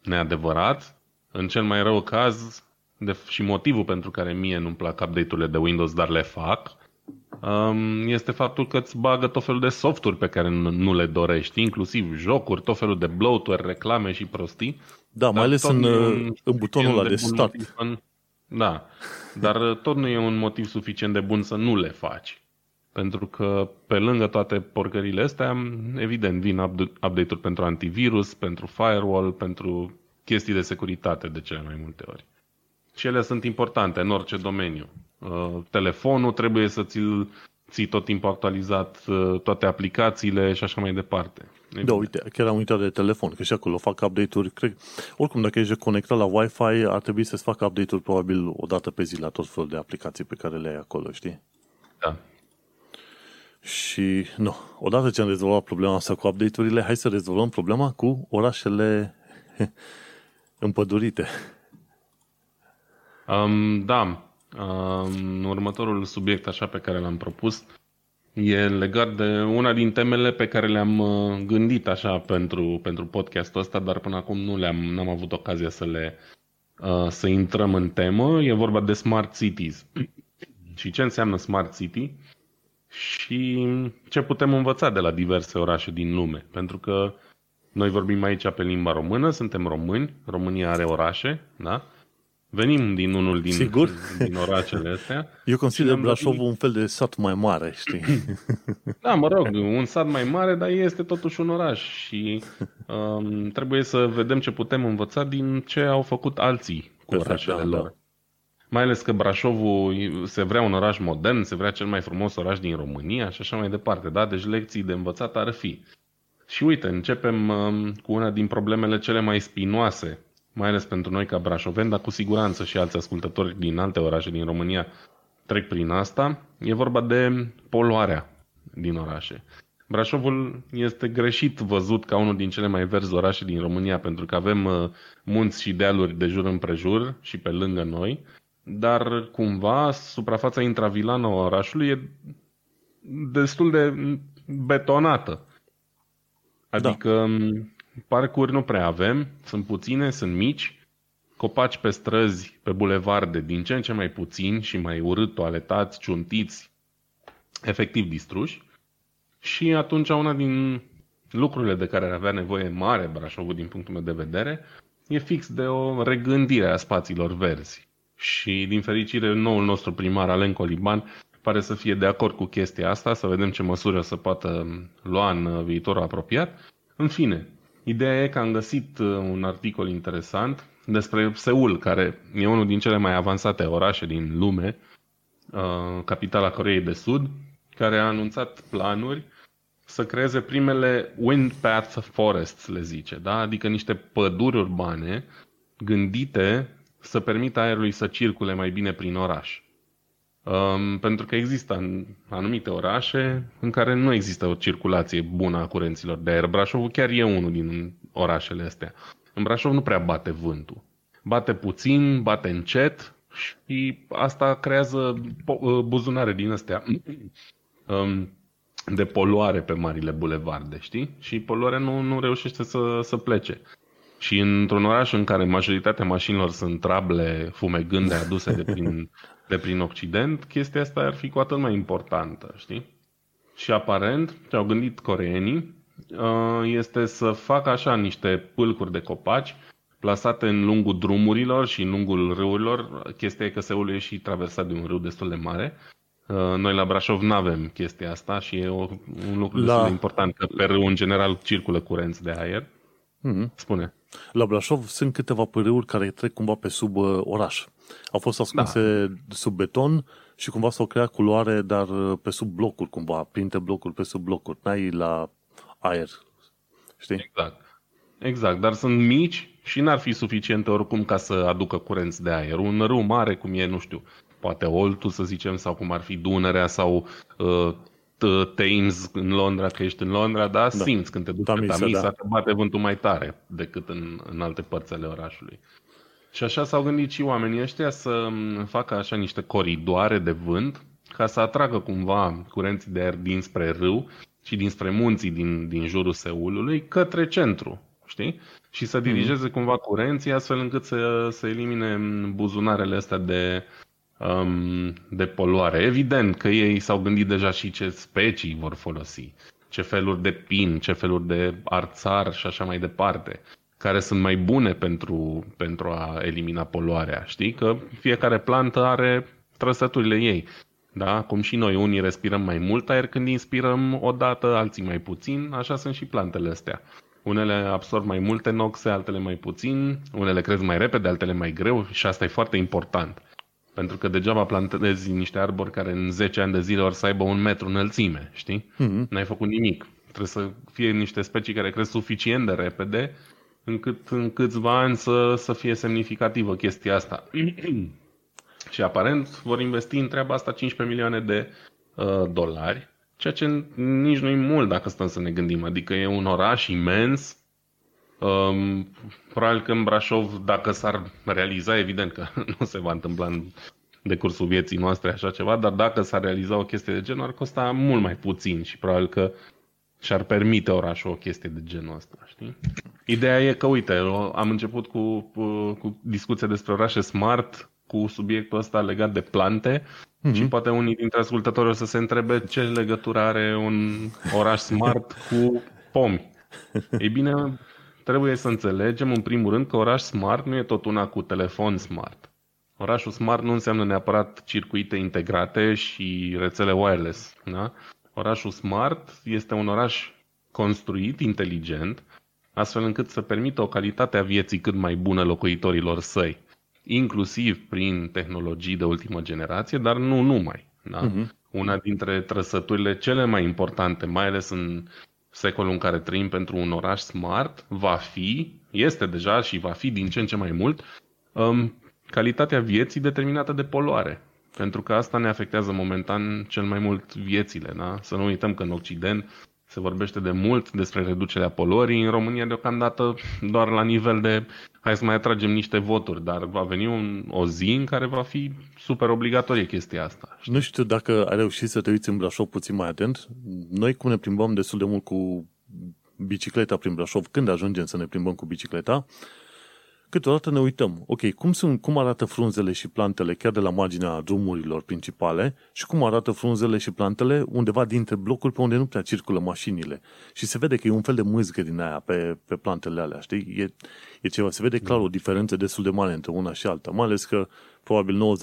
neadevărat. În cel mai rău caz, de, și motivul pentru care mie nu-mi plac update-urile de Windows, dar le fac, um, este faptul că îți bagă tot felul de softuri pe care nu le dorești, inclusiv jocuri, tot felul de bloatware, reclame și prostii. Da, mai ales în, un, în butonul ăla de, de start. În, da, dar tot nu e un motiv suficient de bun să nu le faci. Pentru că pe lângă toate porcările astea, evident, vin update-uri pentru antivirus, pentru firewall, pentru chestii de securitate de cele mai multe ori. Și ele sunt importante în orice domeniu. Uh, telefonul trebuie să ți-l ții tot timpul actualizat, uh, toate aplicațiile și așa mai departe. Evident. Da, uite, chiar am uitat de telefon, că și acolo fac update-uri. Cred, oricum, dacă ești conectat la Wi-Fi, ar trebui să-ți facă update-uri probabil o dată pe zi la tot felul de aplicații pe care le ai acolo, știi? Da. Și, nu, odată ce am rezolvat problema asta cu update-urile, hai să rezolvăm problema cu orașele împădurite. Um, da, um, următorul subiect așa pe care l-am propus e legat de una din temele pe care le-am uh, gândit așa pentru, pentru podcastul ăsta, dar până acum nu le-am n-am avut ocazia să le uh, să intrăm în temă. E vorba de smart cities. și ce înseamnă smart city? și ce putem învăța de la diverse orașe din lume. Pentru că noi vorbim aici pe limba română, suntem români, România are orașe, da? Venim din unul din, Sigur? din orașele astea. Eu consider Brașovul un fel de sat mai mare, știi? Da, mă rog, un sat mai mare, dar este totuși un oraș și um, trebuie să vedem ce putem învăța din ce au făcut alții cu Perfect, orașele da, lor. Da. Mai ales că Brașovul se vrea un oraș modern, se vrea cel mai frumos oraș din România și așa mai departe. Da? Deci lecții de învățat ar fi. Și uite, începem um, cu una din problemele cele mai spinoase, mai ales pentru noi ca brașoveni, dar cu siguranță și alți ascultători din alte orașe din România trec prin asta. E vorba de poluarea din orașe. Brașovul este greșit văzut ca unul din cele mai verzi orașe din România pentru că avem uh, munți și dealuri de jur împrejur și pe lângă noi dar cumva suprafața intravilană a orașului e destul de betonată. Adică da. Parcuri nu prea avem, sunt puține, sunt mici, copaci pe străzi, pe bulevarde, din ce în ce mai puțini și mai urât, toaletați, ciuntiți, efectiv distruși. Și atunci una din lucrurile de care ar avea nevoie mare Brașovul din punctul meu de vedere e fix de o regândire a spațiilor verzi și din fericire noul nostru primar Alen Coliban pare să fie de acord cu chestia asta, să vedem ce măsuri o să poată lua în viitorul apropiat. În fine, ideea e că am găsit uh, un articol interesant despre Seul, care e unul din cele mai avansate orașe din lume, uh, capitala Coreei de Sud, care a anunțat planuri să creeze primele wind path forests, le zice, da? adică niște păduri urbane gândite să permită aerului să circule mai bine prin oraș. Um, pentru că există în anumite orașe în care nu există o circulație bună a curenților de aer. Brașovul chiar e unul din orașele astea. În Brașov nu prea bate vântul. Bate puțin, bate încet și asta creează uh, buzunare din astea um, de poluare pe marile bulevarde, știi? Și poluarea nu, nu reușește să, să plece. Și într-un oraș în care majoritatea mașinilor sunt trable fumegânde aduse de prin, de prin Occident, chestia asta ar fi cu atât mai importantă, știi? Și aparent, ce au gândit coreenii, uh, este să facă așa niște pâlcuri de copaci plasate în lungul drumurilor și în lungul râurilor. Chestia e că Seul e și traversat de un râu destul de mare. Uh, noi la Brașov nu avem chestia asta și e o, un lucru la... destul de important, că pe râu în general circulă curenți de aer. Mm-hmm. Spune. La Brașov sunt câteva pârâuri care trec cumva pe sub uh, oraș. Au fost ascunse da. sub beton și cumva s-au creat culoare, dar uh, pe sub blocuri cumva, printre blocuri pe sub blocuri. N-ai la aer. Știi? Exact. Exact, dar sunt mici și n-ar fi suficiente oricum ca să aducă curenți de aer. Un râu mare, cum e, nu știu, poate Oltu, să zicem, sau cum ar fi Dunărea sau uh, Thames în Londra, că ești în Londra, da, da. simți când te duci Tamisa, pe Tamisa, da. că bate vântul mai tare decât în, în alte părți ale orașului. Și așa s-au gândit și oamenii ăștia să facă așa niște coridoare de vânt ca să atragă cumva curenții de aer dinspre râu și dinspre munții din, din jurul Seulului către centru, știi? Și să dirigeze mm-hmm. cumva curenții astfel încât să, să elimine buzunarele astea de, um, de poluare. Evident că ei s-au gândit deja și ce specii vor folosi, ce feluri de pin, ce feluri de arțar și așa mai departe care sunt mai bune pentru, pentru a elimina poluarea. Știi că fiecare plantă are trăsăturile ei. Da? Cum și noi, unii respirăm mai mult aer când inspirăm odată, alții mai puțin, așa sunt și plantele astea. Unele absorb mai multe noxe, altele mai puțin, unele cresc mai repede, altele mai greu și asta e foarte important. Pentru că degeaba plantezi niște arbori care în 10 ani de zile or să aibă un metru înălțime, știi? Mm-hmm. N-ai făcut nimic. Trebuie să fie niște specii care cresc suficient de repede încât în câțiva ani să, să fie semnificativă chestia asta. și aparent vor investi în treaba asta 15 milioane de uh, dolari, ceea ce nici nu e mult dacă stăm să ne gândim. Adică e un oraș imens. Um, probabil că în Brașov, dacă s-ar realiza, evident că nu se va întâmpla în decursul vieții noastre așa ceva, dar dacă s-ar realiza o chestie de genul, ar costa mult mai puțin și probabil că și-ar permite orașul o chestie de genul ăsta, știi? Ideea e că, uite, am început cu, cu, cu discuția despre orașe smart, cu subiectul ăsta legat de plante mm-hmm. și poate unii dintre ascultători o să se întrebe ce legătură are un oraș smart cu pomi. Ei bine, trebuie să înțelegem în primul rând că oraș smart nu e tot una cu telefon smart. Orașul smart nu înseamnă neapărat circuite integrate și rețele wireless. Da? Orașul smart este un oraș construit inteligent, astfel încât să permită o calitate a vieții cât mai bună locuitorilor săi, inclusiv prin tehnologii de ultimă generație, dar nu numai. Da? Uh-huh. Una dintre trăsăturile cele mai importante, mai ales în secolul în care trăim pentru un oraș smart, va fi, este deja și va fi din ce în ce mai mult, um, calitatea vieții determinată de poluare. Pentru că asta ne afectează momentan cel mai mult viețile. Da? Să nu uităm că în Occident se vorbește de mult despre reducerea poluării. În România, deocamdată, doar la nivel de hai să mai atragem niște voturi, dar va veni un, o zi în care va fi super obligatorie chestia asta. Nu știu dacă ai reușit să te uiți în Brașov puțin mai atent. Noi, cum ne plimbăm destul de mult cu bicicleta prin Brașov, când ajungem să ne plimbăm cu bicicleta, câteodată ne uităm, ok, cum, sunt, cum arată frunzele și plantele chiar de la marginea drumurilor principale și cum arată frunzele și plantele undeva dintre blocuri pe unde nu prea circulă mașinile. Și se vede că e un fel de mâzgă din aia pe, pe plantele alea, știi? E, e ceva, se vede clar o diferență destul de mare între una și alta, mai ales că probabil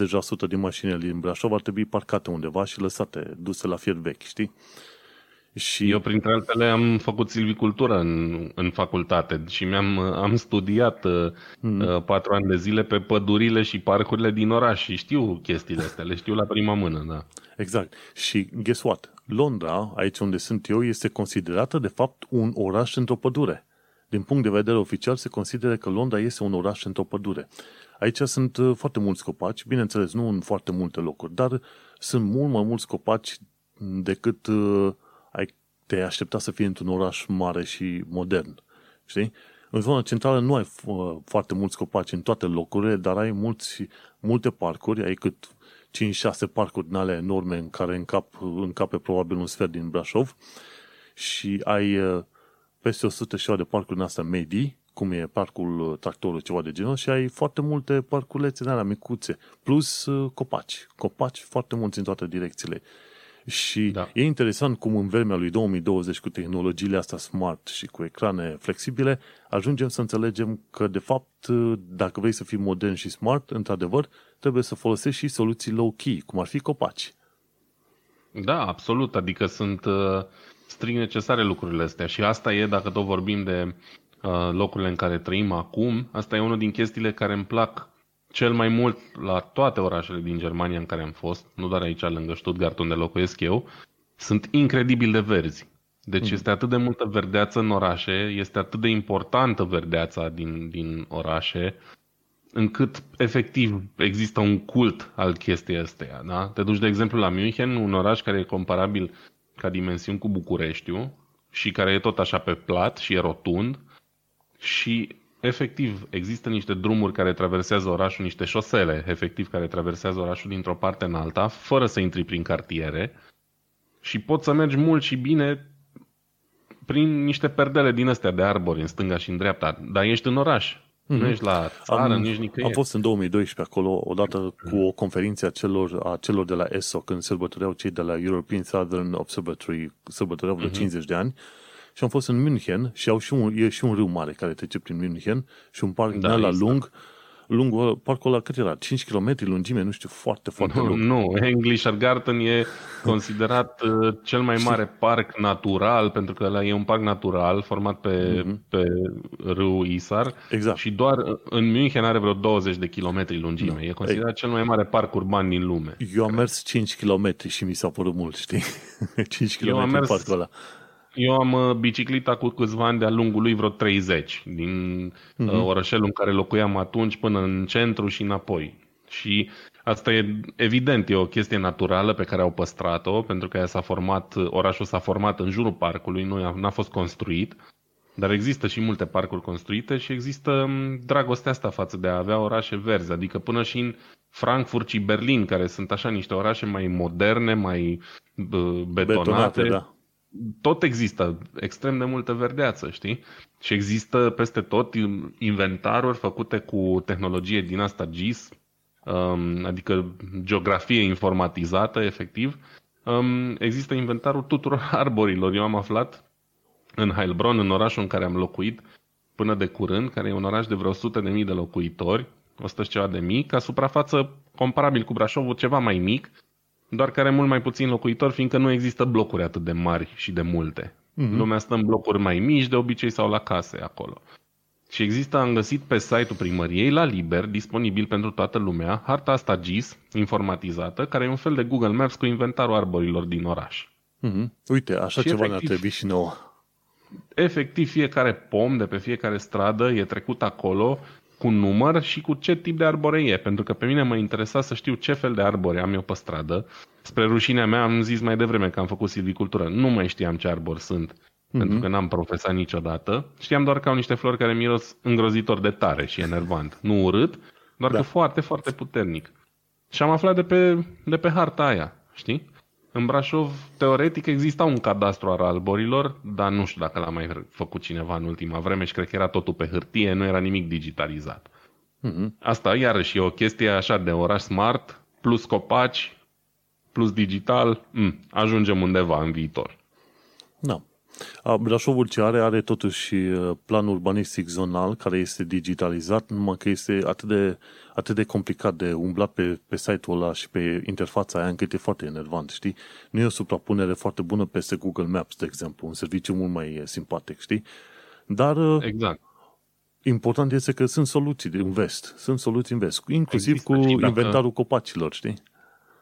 90% din mașinile din Brașov ar trebui parcate undeva și lăsate, duse la fier vechi, știi? Și eu, printre altele, am făcut silvicultură în, în facultate și mi-am am studiat mm. uh, patru ani de zile pe pădurile și parcurile din oraș și știu chestiile astea, le știu la prima mână, da. Exact. Și guess what? Londra, aici unde sunt eu, este considerată de fapt un oraș într-o pădure. Din punct de vedere oficial se consideră că Londra este un oraș într-o pădure. Aici sunt uh, foarte mulți copaci, bineînțeles, nu în foarte multe locuri, dar sunt mult mai mulți copaci decât uh, ai te aștepta să fie într-un oraș mare și modern. Știi? În zona centrală nu ai foarte mulți copaci în toate locurile, dar ai mulți, multe parcuri, ai cât 5-6 parcuri din ale enorme în care încap, încape probabil un sfert din Brașov și ai uh, peste 100 și de parcuri în astea medii, cum e parcul tractorul, ceva de genul, și ai foarte multe parculețe din alea micuțe, plus uh, copaci. Copaci foarte mulți în toate direcțiile. Și da. e interesant cum în vremea lui 2020 cu tehnologiile astea smart și cu ecrane flexibile ajungem să înțelegem că de fapt dacă vrei să fii modern și smart, într-adevăr, trebuie să folosești și soluții low-key, cum ar fi copaci. Da, absolut, adică sunt uh, strict necesare lucrurile astea și asta e, dacă tot vorbim de uh, locurile în care trăim acum, asta e unul din chestiile care îmi plac cel mai mult la toate orașele din Germania în care am fost, nu doar aici lângă Stuttgart unde locuiesc eu, sunt incredibil de verzi. Deci mm. este atât de multă verdeață în orașe, este atât de importantă verdeața din, din orașe, încât efectiv există un cult al chestiei astea. Da? Te duci, de exemplu, la München, un oraș care e comparabil ca dimensiuni cu Bucureștiu și care e tot așa pe plat și e rotund și efectiv există niște drumuri care traversează orașul, niște șosele efectiv care traversează orașul dintr-o parte în alta, fără să intri prin cartiere și poți să mergi mult și bine prin niște perdele din astea de arbori în stânga și în dreapta, dar ești în oraș. Mm-hmm. Nu ești la țară, am, nu ești nicăieri. Am fost în 2012 acolo, odată cu o conferință a celor, a celor de la ESO, când sărbătoreau cei de la European Southern Observatory, sărbătoreau vreo mm-hmm. 50 de ani. Și am fost în München și au și un, e și un râu mare care trece prin München și un parc da, la lung lungul, parcul ăla cât era? 5 km lungime, nu știu, foarte, foarte nu, lung. Nu, Englisher Garden e considerat uh, cel mai mare parc natural, pentru că ăla e un parc natural format pe, mm-hmm. pe râul Isar exact. și doar în München are vreo 20 de kilometri lungime. No. E considerat Ei. cel mai mare parc urban din lume. Eu am mers 5 km și mi s-a părut mult, știi? 5 km Eu am mers, parcul ăla. Eu am uh, biciclita cu câțiva ani de-a lungul lui vreo 30, din uh-huh. orășelul în care locuiam atunci până în centru și înapoi. Și asta e evident, e o chestie naturală pe care au păstrat-o, pentru că s-a format, orașul s-a format în jurul parcului, nu n-a fost construit, dar există și multe parcuri construite și există um, dragostea asta față de a avea orașe verzi, adică până și în Frankfurt și Berlin, care sunt așa niște orașe mai moderne, mai uh, betonate, betonate da tot există extrem de multă verdeață, știi? Și există peste tot inventaruri făcute cu tehnologie din asta GIS, um, adică geografie informatizată, efectiv. Um, există inventarul tuturor arborilor. Eu am aflat în Heilbronn, în orașul în care am locuit până de curând, care e un oraș de vreo 100 de mii de locuitori, 100 și ceva de mii, ca suprafață comparabil cu Brașovul, ceva mai mic, doar care are mult mai puțin locuitori, fiindcă nu există blocuri atât de mari și de multe. Mm-hmm. Lumea stă în blocuri mai mici de obicei sau la case acolo. Și există, am găsit pe site-ul primăriei, la liber, disponibil pentru toată lumea, harta asta GIS, informatizată, care e un fel de Google Maps cu inventarul arborilor din oraș. Mm-hmm. Uite, așa și ceva ne-ar trebui și nouă. Efectiv, fiecare pom de pe fiecare stradă e trecut acolo cu număr și cu ce tip de arbore e, pentru că pe mine mă interesa să știu ce fel de arbore am eu pe stradă. Spre rușinea mea am zis mai devreme că am făcut silvicultură. Nu mai știam ce arbori sunt, mm-hmm. pentru că n-am profesat niciodată. Știam doar că au niște flori care miros îngrozitor de tare și enervant. Nu urât, doar da. că foarte, foarte puternic. Și am aflat de pe, de pe harta aia, știi? În Brașov, teoretic, exista un cadastru al alborilor, dar nu știu dacă l-a mai făcut cineva în ultima vreme și cred că era totul pe hârtie, nu era nimic digitalizat. Mm-hmm. Asta, iarăși, e o chestie așa de oraș smart, plus copaci, plus digital, mm, ajungem undeva în viitor. Da. Brașovul ce are, are totuși uh, plan urbanistic zonal care este digitalizat, numai că este atât de, atât de complicat de umblat pe, pe site-ul ăla și pe interfața aia încât e foarte enervant, știi? Nu e o suprapunere foarte bună peste Google Maps, de exemplu, un serviciu mult mai uh, simpatic, știi? Dar uh, exact. important este că sunt soluții în vest, sunt soluții în vest, inclusiv Există cu dacă... inventarul copacilor, știi?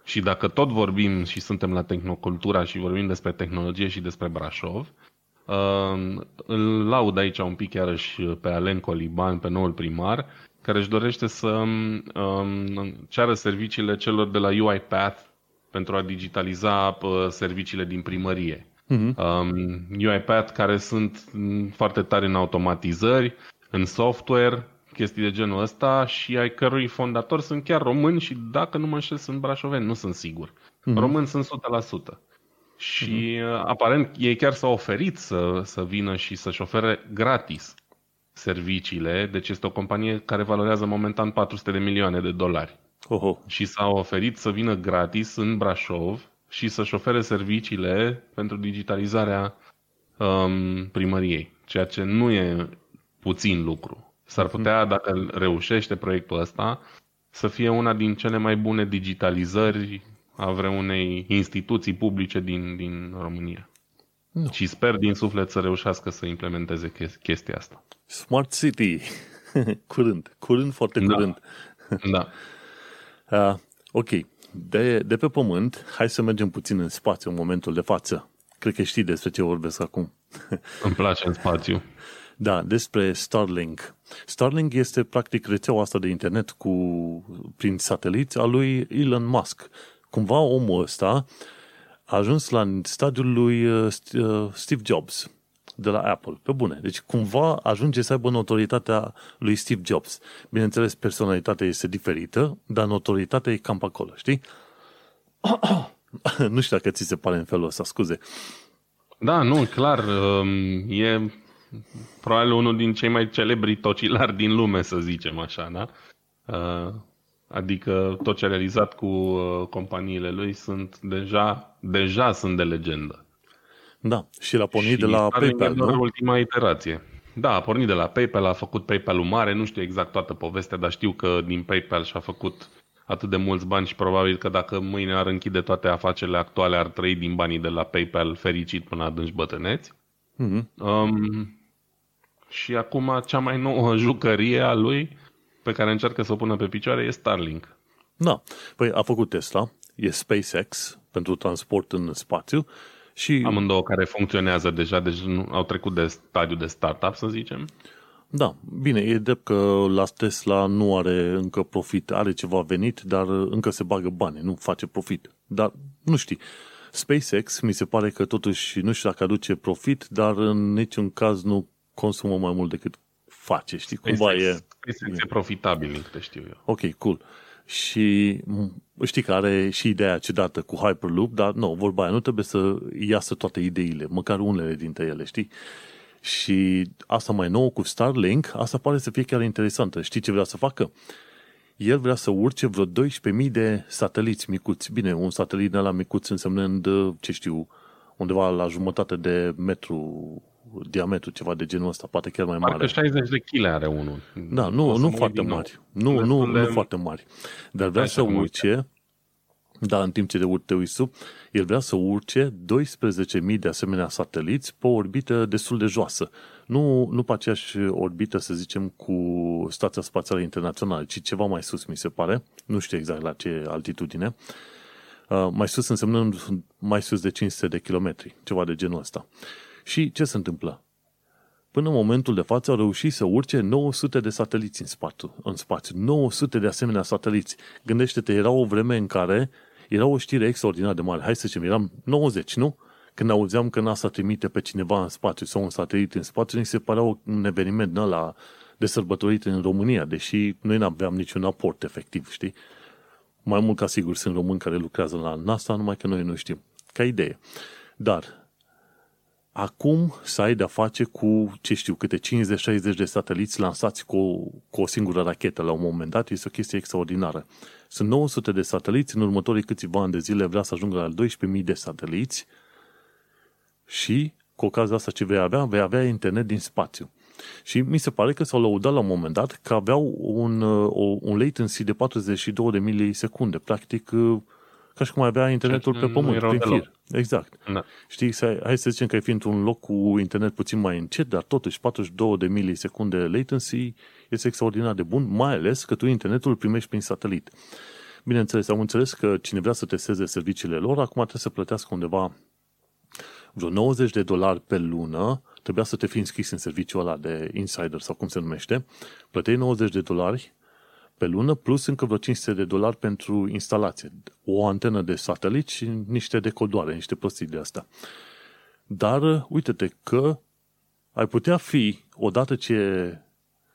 Și dacă tot vorbim și suntem la tehnocultura și vorbim despre tehnologie și despre Brașov, uh, îl laud aici un pic iarăși pe Alen Coliban, pe noul primar, care își dorește să um, ceară serviciile celor de la UiPath pentru a digitaliza uh, serviciile din primărie. Uh-huh. Um, UiPath care sunt foarte tare în automatizări, în software, chestii de genul ăsta și ai cărui fondatori sunt chiar români și dacă nu mă înșel sunt brașoveni, nu sunt sigur. Uh-huh. Români sunt 100%. Și uh-huh. aparent ei chiar s-au oferit să, să vină și să-și ofere gratis serviciile, deci este o companie care valorează momentan 400 de milioane de dolari. Oho. Și s-au oferit să vină gratis în Brașov și să-și ofere serviciile pentru digitalizarea um, primăriei, ceea ce nu e puțin lucru. S-ar putea, dacă reușește proiectul ăsta, să fie una din cele mai bune digitalizări a vreunei instituții publice din, din România. Nu. Și sper din suflet să reușească să implementeze chestia asta. Smart City. curând. Curând, foarte da. curând. da. Uh, ok. De, de pe pământ, hai să mergem puțin în spațiu în momentul de față. Cred că știi despre ce vorbesc acum. Îmi place în spațiu. Da, despre Starlink. Starlink este practic rețeaua asta de internet cu, prin sateliți a lui Elon Musk. Cumva omul ăsta a ajuns la stadiul lui uh, uh, Steve Jobs de la Apple, pe bune. Deci cumva ajunge să aibă notorietatea lui Steve Jobs. Bineînțeles, personalitatea este diferită, dar notorietatea e cam pe acolo, știi? nu știu dacă ți se pare în felul ăsta, scuze. Da, nu, clar, um, e probabil unul din cei mai celebri tocilari din lume, să zicem așa, da? Uh, adică tot ce a realizat cu uh, companiile lui sunt deja, deja sunt de legendă. Da, și l-a pornit și de la PayPal, nu? ultima iterație. Da, a pornit de la PayPal, a făcut PayPal-ul mare, nu știu exact toată povestea, dar știu că din PayPal și-a făcut atât de mulți bani și probabil că dacă mâine ar închide toate afacerile actuale, ar trăi din banii de la PayPal fericit până adânci bătrâneți. Mm-hmm. Um, și acum cea mai nouă jucărie a lui pe care încearcă să o pună pe picioare e Starlink. Da, păi a făcut Tesla, e SpaceX pentru transport în spațiu și... Amândouă care funcționează deja, deci nu, au trecut de stadiu de startup, să zicem. Da, bine, e drept că la Tesla nu are încă profit, are ceva venit, dar încă se bagă bani, nu face profit. Dar nu știi, SpaceX mi se pare că totuși, nu știu dacă aduce profit, dar în niciun caz nu consumă mai mult decât face, știi? SpaceX, Cumva e... SpaceX e profitabil, din câte știu eu. Ok, cool. Și știi că are și ideea ciudată cu Hyperloop, dar nu, vorba aia, nu trebuie să iasă toate ideile, măcar unele dintre ele, știi? Și asta mai nou cu Starlink, asta pare să fie chiar interesantă. Știi ce vrea să facă? El vrea să urce vreo 12.000 de sateliți micuți. Bine, un satelit de la micuț însemnând, ce știu, undeva la jumătate de metru diametru, ceva de genul ăsta, poate chiar mai mare. Parcă 60 de kg are unul. Da, nu, nu foarte mari. Nu, nu, nu foarte mari. Dar vrea să urce, da, în timp ce de te uiți sub, el vrea să urce 12.000 de asemenea sateliți pe o orbită destul de joasă. Nu, nu pe aceeași orbită, să zicem, cu Stația Spațială Internațională, ci ceva mai sus, mi se pare. Nu știu exact la ce altitudine. Uh, mai sus însemnând mai sus de 500 de kilometri, ceva de genul ăsta. Și ce se întâmplă? Până în momentul de față au reușit să urce 900 de sateliți în spațiu. În spațiu. 900 de asemenea sateliți. Gândește-te, era o vreme în care era o știre extraordinar de mare. Hai să zicem, eram 90, nu? Când auzeam că NASA trimite pe cineva în spațiu sau un satelit în spațiu, ni se părea un eveniment la de sărbătorit în România, deși noi nu aveam niciun aport efectiv, știi? Mai mult ca sigur sunt români care lucrează la NASA, numai că noi nu știm. Ca idee. Dar Acum să ai de-a face cu, ce știu, câte 50-60 de sateliți lansați cu o, cu o singură rachetă la un moment dat, este o chestie extraordinară. Sunt 900 de sateliți, în următorii câțiva ani de zile vrea să ajungă la 12.000 de sateliți și cu ocazia asta ce vei avea, vei avea internet din spațiu. Și mi se pare că s-au lăudat la un moment dat că aveau un, uh, un latency de 42 de milisecunde. Practic, uh, ca și cum avea internetul deci, pe pământ, prin fir. Exact. Da. Știi, hai să zicem că ai fi într-un loc cu internet puțin mai încet, dar totuși 42 de milisecunde latency este extraordinar de bun, mai ales că tu internetul îl primești prin satelit. Bineînțeles, am înțeles că cine vrea să testeze serviciile lor, acum trebuie să plătească undeva vreo 90 de dolari pe lună, trebuia să te fi înscris în serviciul ăla de insider sau cum se numește, plăteai 90 de dolari pe lună, plus încă vreo 500 de dolari pentru instalație. O antenă de satelit și niște decodoare, niște prostii de asta. Dar uite-te că ai putea fi, odată ce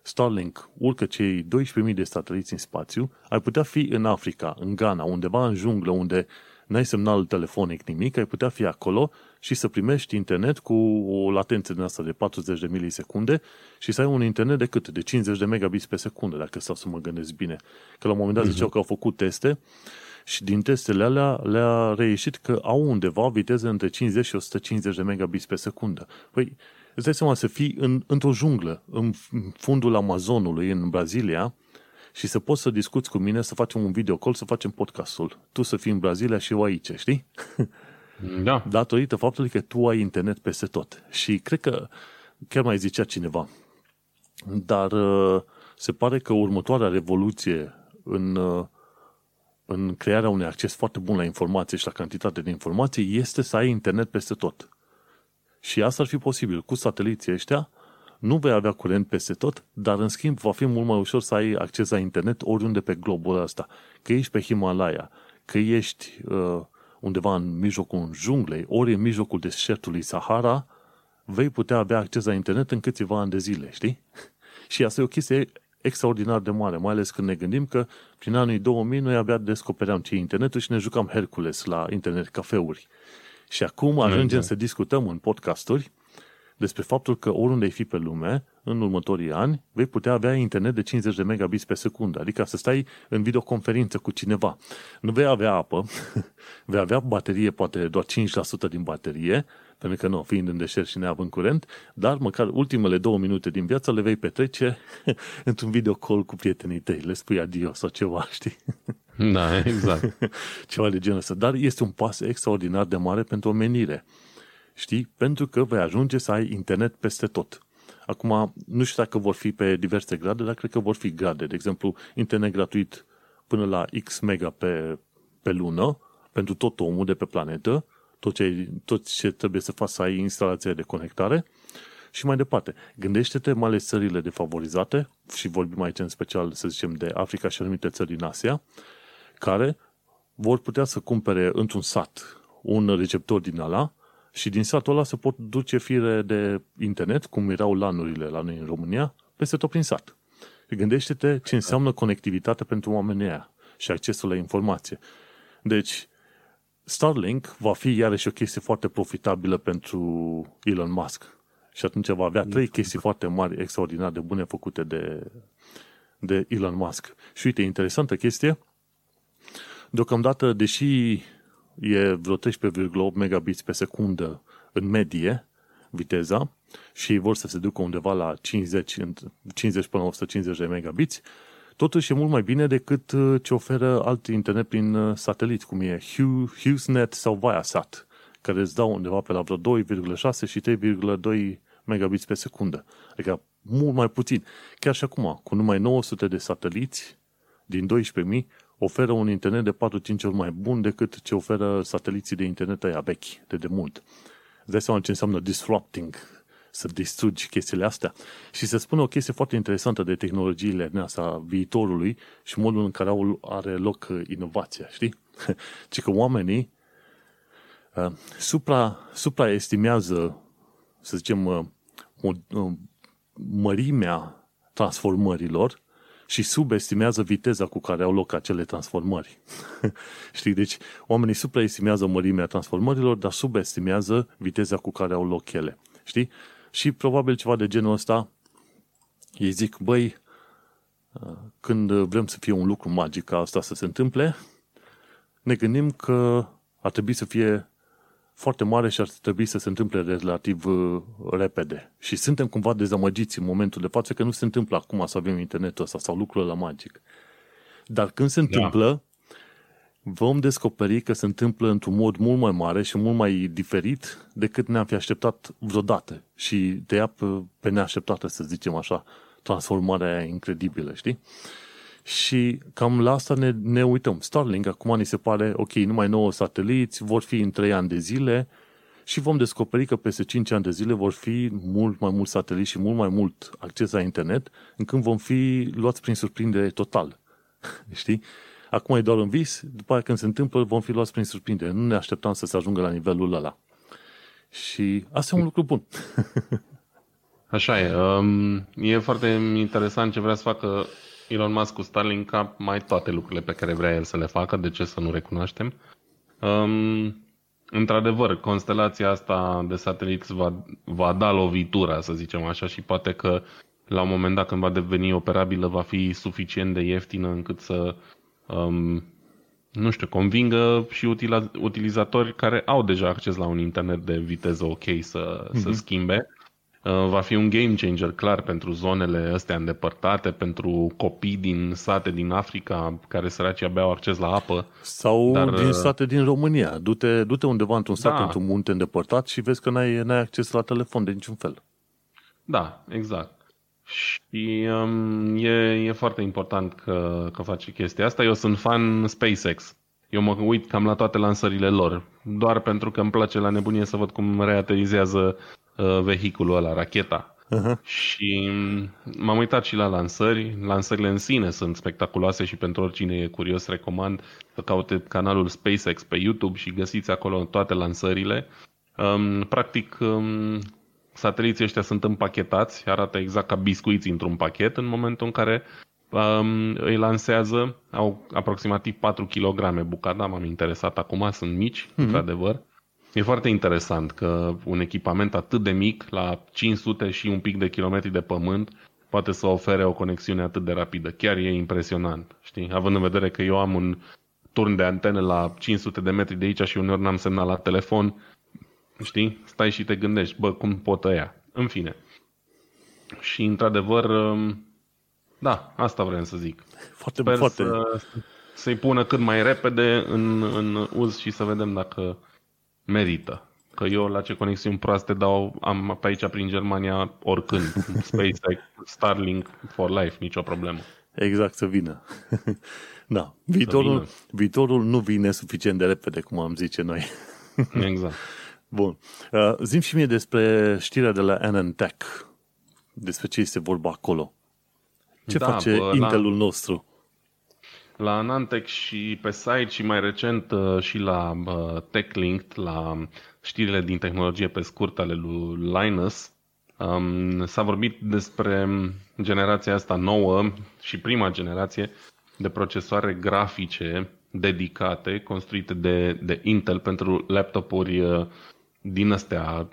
Starlink urcă cei 12.000 de sateliți în spațiu, ai putea fi în Africa, în Ghana, undeva în junglă, unde n-ai semnal telefonic nimic, ai putea fi acolo și să primești internet cu o latență din asta de 40 de milisecunde și să ai un internet de cât? De 50 de megabits pe secundă, dacă stau să mă gândesc bine. Că la un moment dat ziceau mhm. că au făcut teste și din testele alea le-a reieșit că au undeva viteze între 50 și 150 de megabits pe secundă. Păi, îți dai seama să fii în, într-o junglă, în fundul Amazonului, în Brazilia, și să poți să discuți cu mine, să facem un video call, să facem podcastul. Tu să fii în Brazilia și eu aici, știi? Da. Datorită faptului că tu ai internet peste tot. Și cred că chiar mai zicea cineva, dar uh, se pare că următoarea revoluție în, uh, în crearea unui acces foarte bun la informație și la cantitate de informații este să ai internet peste tot. Și asta ar fi posibil. Cu sateliții ăștia nu vei avea curent peste tot, dar în schimb va fi mult mai ușor să ai acces la internet oriunde pe globul ăsta. Că ești pe Himalaya, că ești uh, undeva în mijlocul junglei, ori în mijlocul deșertului Sahara, vei putea avea acces la internet în câțiva ani de zile, știi? Și asta e o chestie extraordinar de mare, mai ales când ne gândim că prin anii 2000 noi abia descopeream ce internetul și ne jucam Hercules la internet cafeuri. Și acum ajungem exact. să discutăm în podcasturi despre faptul că oriunde ai fi pe lume, în următorii ani, vei putea avea internet de 50 de megabits pe secundă, adică să stai în videoconferință cu cineva. Nu vei avea apă, vei avea baterie, poate doar 5% din baterie, pentru că nu, fiind în deșert și neavând curent, dar măcar ultimele două minute din viață le vei petrece într-un video call cu prietenii tăi, le spui adio sau ceva, știi? Da, exact. ceva de genul ăsta. Dar este un pas extraordinar de mare pentru omenire. Știi? Pentru că vei ajunge să ai internet peste tot. Acum, nu știu dacă vor fi pe diverse grade, dar cred că vor fi grade. De exemplu, internet gratuit până la X mega pe, pe lună, pentru tot omul de pe planetă, tot ce, tot ce trebuie să faci să ai instalația de conectare și mai departe. Gândește-te mai ales țările defavorizate și vorbim aici în special, să zicem, de Africa și anumite țări din Asia, care vor putea să cumpere într-un sat un receptor din ala și din satul ăla se pot duce fire de internet, cum erau lanurile la noi în România, peste tot prin sat. Și gândește-te ce înseamnă conectivitate pentru oamenii aia și accesul la informație. Deci, Starlink va fi iarăși o chestie foarte profitabilă pentru Elon Musk. Și atunci va avea trei chestii foarte mari, extraordinar de bune făcute de, de Elon Musk. Și uite, interesantă chestie. Deocamdată, deși e vreo 13,8 megabits pe secundă în medie, viteza, și vor să se ducă undeva la 50, 50 până la 150 de megabits, totuși e mult mai bine decât uh, ce oferă alt internet prin uh, satelit, cum e HughesNet sau Viasat, care îți dau undeva pe la vreo 2,6 și 3,2 megabits pe secundă. Adică mult mai puțin. Chiar și acum, cu numai 900 de sateliți din 12.000, oferă un internet de 4-5 ori mai bun decât ce oferă sateliții de internet aia vechi, de demult. Îți dai seama ce înseamnă disrupting, să distrugi chestiile astea. Și se spune o chestie foarte interesantă de tehnologiile astea viitorului și modul în care au, are loc inovația, știi? Ci că oamenii uh, supra, supraestimează, să zicem, uh, uh, mărimea transformărilor și subestimează viteza cu care au loc acele transformări. Știi? Deci oamenii supraestimează mărimea transformărilor, dar subestimează viteza cu care au loc ele. Știi? Și probabil ceva de genul ăsta, ei zic, băi, când vrem să fie un lucru magic ca asta să se întâmple, ne gândim că ar trebui să fie foarte mare și ar trebui să se întâmple relativ uh, repede. Și suntem cumva dezamăgiți în momentul de față că nu se întâmplă acum să avem internetul ăsta sau lucrurile la magic. Dar când se da. întâmplă, da. vom descoperi că se întâmplă într-un mod mult mai mare și mult mai diferit decât ne-am fi așteptat vreodată. Și te ia pe, pe neașteptată, să zicem așa, transformarea aia incredibilă, știi? Și cam la asta ne, ne uităm. Starlink acum ni se pare, ok, numai 9 sateliți, vor fi în 3 ani de zile și vom descoperi că peste 5 ani de zile vor fi mult mai mulți sateliți și mult mai mult acces la internet, încât vom fi luați prin surprindere total. Știi? Acum e doar un vis, după aceea când se întâmplă vom fi luați prin surprindere. Nu ne așteptam să se ajungă la nivelul ăla. Și asta e un lucru bun. Așa e. Um, e foarte interesant ce vrea să facă Elon Musk cu Starlink ca mai toate lucrurile pe care vrea el să le facă, de ce să nu recunoaștem. Um, într-adevăr, constelația asta de sateliți va, va da lovitura, să zicem așa, și poate că la un moment dat când va deveni operabilă va fi suficient de ieftină încât să, um, nu știu, convingă și utilizatori care au deja acces la un internet de viteză ok să, mm-hmm. să mhm. schimbe Uh, va fi un game changer clar pentru zonele astea îndepărtate, pentru copii din sate din Africa care săraci abia au acces la apă. Sau dar, din uh, sate din România. Du-te, du-te undeva într-un sat, da. într-un munte îndepărtat și vezi că n-ai, n-ai acces la telefon de niciun fel. Da, exact. Și um, e, e foarte important că, că face chestia asta. Eu sunt fan SpaceX. Eu mă uit cam la toate lansările lor, doar pentru că îmi place la nebunie să văd cum reaterizează uh, vehiculul ăla, racheta. Uh-huh. Și m-am uitat și la lansări. Lansările în sine sunt spectaculoase și pentru oricine e curios recomand să caute canalul SpaceX pe YouTube și găsiți acolo toate lansările. Um, practic, um, sateliții ăștia sunt împachetați, arată exact ca biscuiți într-un pachet în momentul în care um, îi lansează. Au aproximativ 4 kg bucata, m-am interesat acum, sunt mici, mm-hmm. într-adevăr. E foarte interesant că un echipament atât de mic, la 500 și un pic de kilometri de pământ, poate să ofere o conexiune atât de rapidă. Chiar e impresionant, știi? Având în vedere că eu am un turn de antene la 500 de metri de aici și uneori n-am semnat la telefon, știi? Stai și te gândești, bă, cum pot ăia? În fine. Și, într-adevăr, um, da, asta vrem să zic. Foarte, Sper foarte. Să, să-i pună cât mai repede în, în uz și să vedem dacă merită. Că eu la ce conexiuni proaste dau, am pe aici prin Germania oricând. SpaceX, Starlink for life, nicio problemă. Exact, să vină. da, viitorul, vină. viitorul nu vine suficient de repede, cum am zice noi. exact. Bun. Uh, zim și mie despre știrea de la NNTech. Despre ce este vorba acolo. Ce da, face bă, Intelul la... nostru? La Anantec și pe site și mai recent uh, și la uh, TechLinked, la știrile din tehnologie pe scurt ale lui Linus, um, s-a vorbit despre generația asta nouă și prima generație de procesoare grafice dedicate, construite de, de Intel pentru laptopuri uh, din astea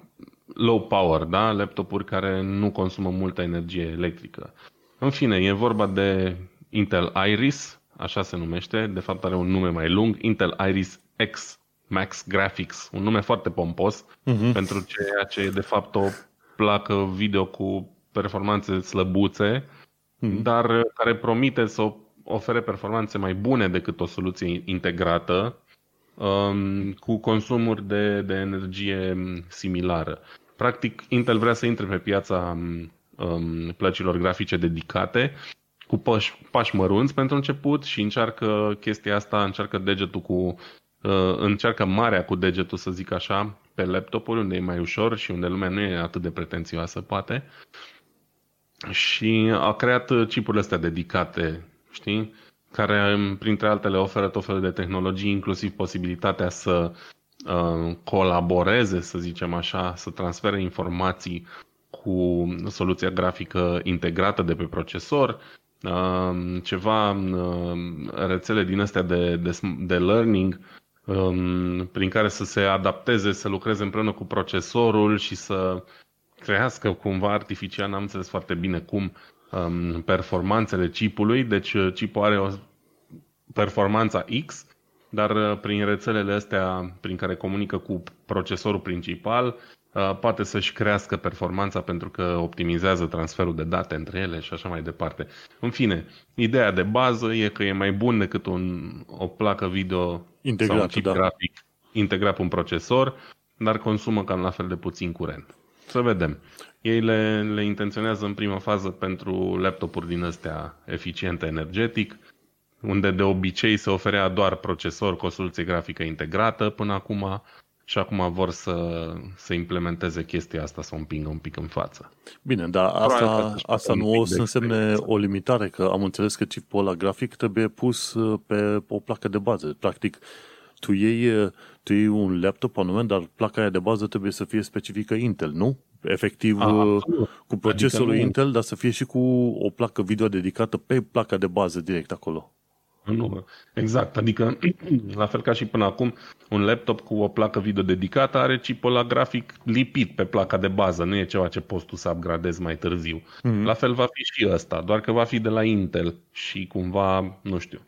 low power, da? laptopuri care nu consumă multă energie electrică. În fine, e vorba de Intel Iris, așa se numește, de fapt are un nume mai lung, Intel Iris X Max Graphics, un nume foarte pompos uh-huh. pentru ceea ce e de fapt o placă video cu performanțe slăbuțe, uh-huh. dar care promite să ofere performanțe mai bune decât o soluție integrată um, cu consumuri de, de energie similară. Practic, Intel vrea să intre pe piața um, plăcilor grafice dedicate cu pași, pași mărunți pentru început și încearcă chestia asta, încearcă degetul cu uh, încearcă marea cu degetul, să zic așa, pe laptopuri, unde e mai ușor și unde lumea nu e atât de pretențioasă, poate. Și a creat chipurile astea dedicate, știi? Care, printre altele, oferă tot felul de tehnologii, inclusiv posibilitatea să uh, colaboreze, să zicem așa, să transfere informații cu soluția grafică integrată de pe procesor, Um, ceva um, rețele din astea de, de, de learning um, prin care să se adapteze, să lucreze împreună cu procesorul și să crească cumva artificial, n-am înțeles foarte bine cum, performanțele chipului. Deci uh, chipul are o performanța X, dar uh, prin rețelele astea prin care comunică cu procesorul principal, Uh, poate să-și crească performanța pentru că optimizează transferul de date între ele și așa mai departe. În fine, ideea de bază e că e mai bun decât un, o placă video Integrat, sau un chip da. grafic integrat pe un procesor, dar consumă cam la fel de puțin curent. Să vedem. Ei le, le intenționează în prima fază pentru laptopuri din astea eficiente energetic, unde de obicei se oferea doar procesor cu o soluție grafică integrată până acum, și acum vor să, să implementeze chestia asta, să o împingă un pic în față. Bine, dar asta, asta nu o să însemne o limitare, că am înțeles că chipul ăla grafic trebuie pus uh, pe o placă de bază. Practic, tu iei, uh, tu iei un laptop anume, dar placa aia de bază trebuie să fie specifică Intel, nu? Efectiv, A, uh, cu procesorul adică Intel, dar să fie și cu o placă video dedicată pe placa de bază direct acolo. Nu, exact. Adică, la fel ca și până acum, un laptop cu o placă video dedicată are chipul la grafic lipit pe placa de bază. Nu e ceva ce poți tu să upgradezi mai târziu. Mm-hmm. La fel va fi și ăsta, doar că va fi de la Intel și cumva, nu știu,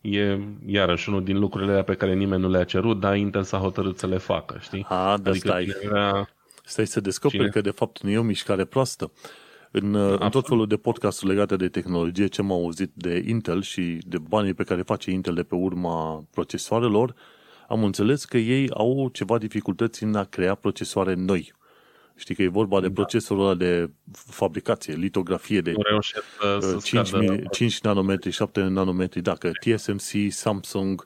e iarăși unul din lucrurile pe care nimeni nu le-a cerut, dar Intel s-a hotărât să le facă, știi? A, da, adică stai. Era... Stai să descoperi Cine? că de fapt nu e o mișcare proastă. În, în tot felul de podcasturi legate de tehnologie, ce am auzit de Intel și de banii pe care face Intel de pe urma procesoarelor, am înțeles că ei au ceva dificultăți în a crea procesoare noi. Știi că e vorba de da. procesorul ăla de fabricație, litografie de să, 5, 5 nanometri, 7 nanometri, dacă TSMC, Samsung,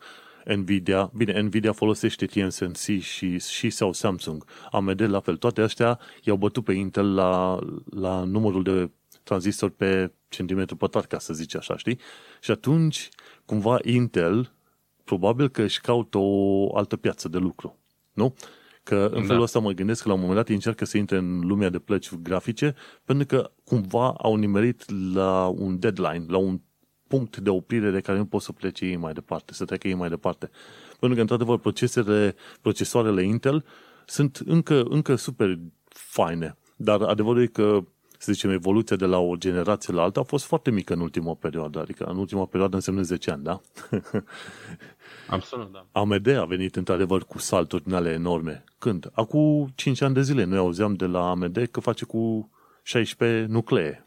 Nvidia, bine, Nvidia folosește TSMC și, și sau Samsung, AMD la fel, toate astea i-au bătut pe Intel la, la numărul de tranzistori pe centimetru pătrat, ca să zici așa, știi? Și atunci, cumva, Intel probabil că își caută o altă piață de lucru, nu? Că în da. felul ăsta mă gândesc că la un moment dat încearcă să intre în lumea de plăci grafice pentru că cumva au nimerit la un deadline, la un punct de oprire de care nu pot să plece ei mai departe, să treacă ei mai departe. Pentru că, într-adevăr, procesele, procesoarele Intel sunt încă, încă super faine, dar adevărul e că să zicem, evoluția de la o generație la alta a fost foarte mică în ultima perioadă, adică în ultima perioadă înseamnă 10 ani, da? Absolut, da. AMD a venit într-adevăr cu salturi din ale enorme. Când? Acum 5 ani de zile noi auzeam de la AMD că face cu 16 nuclee.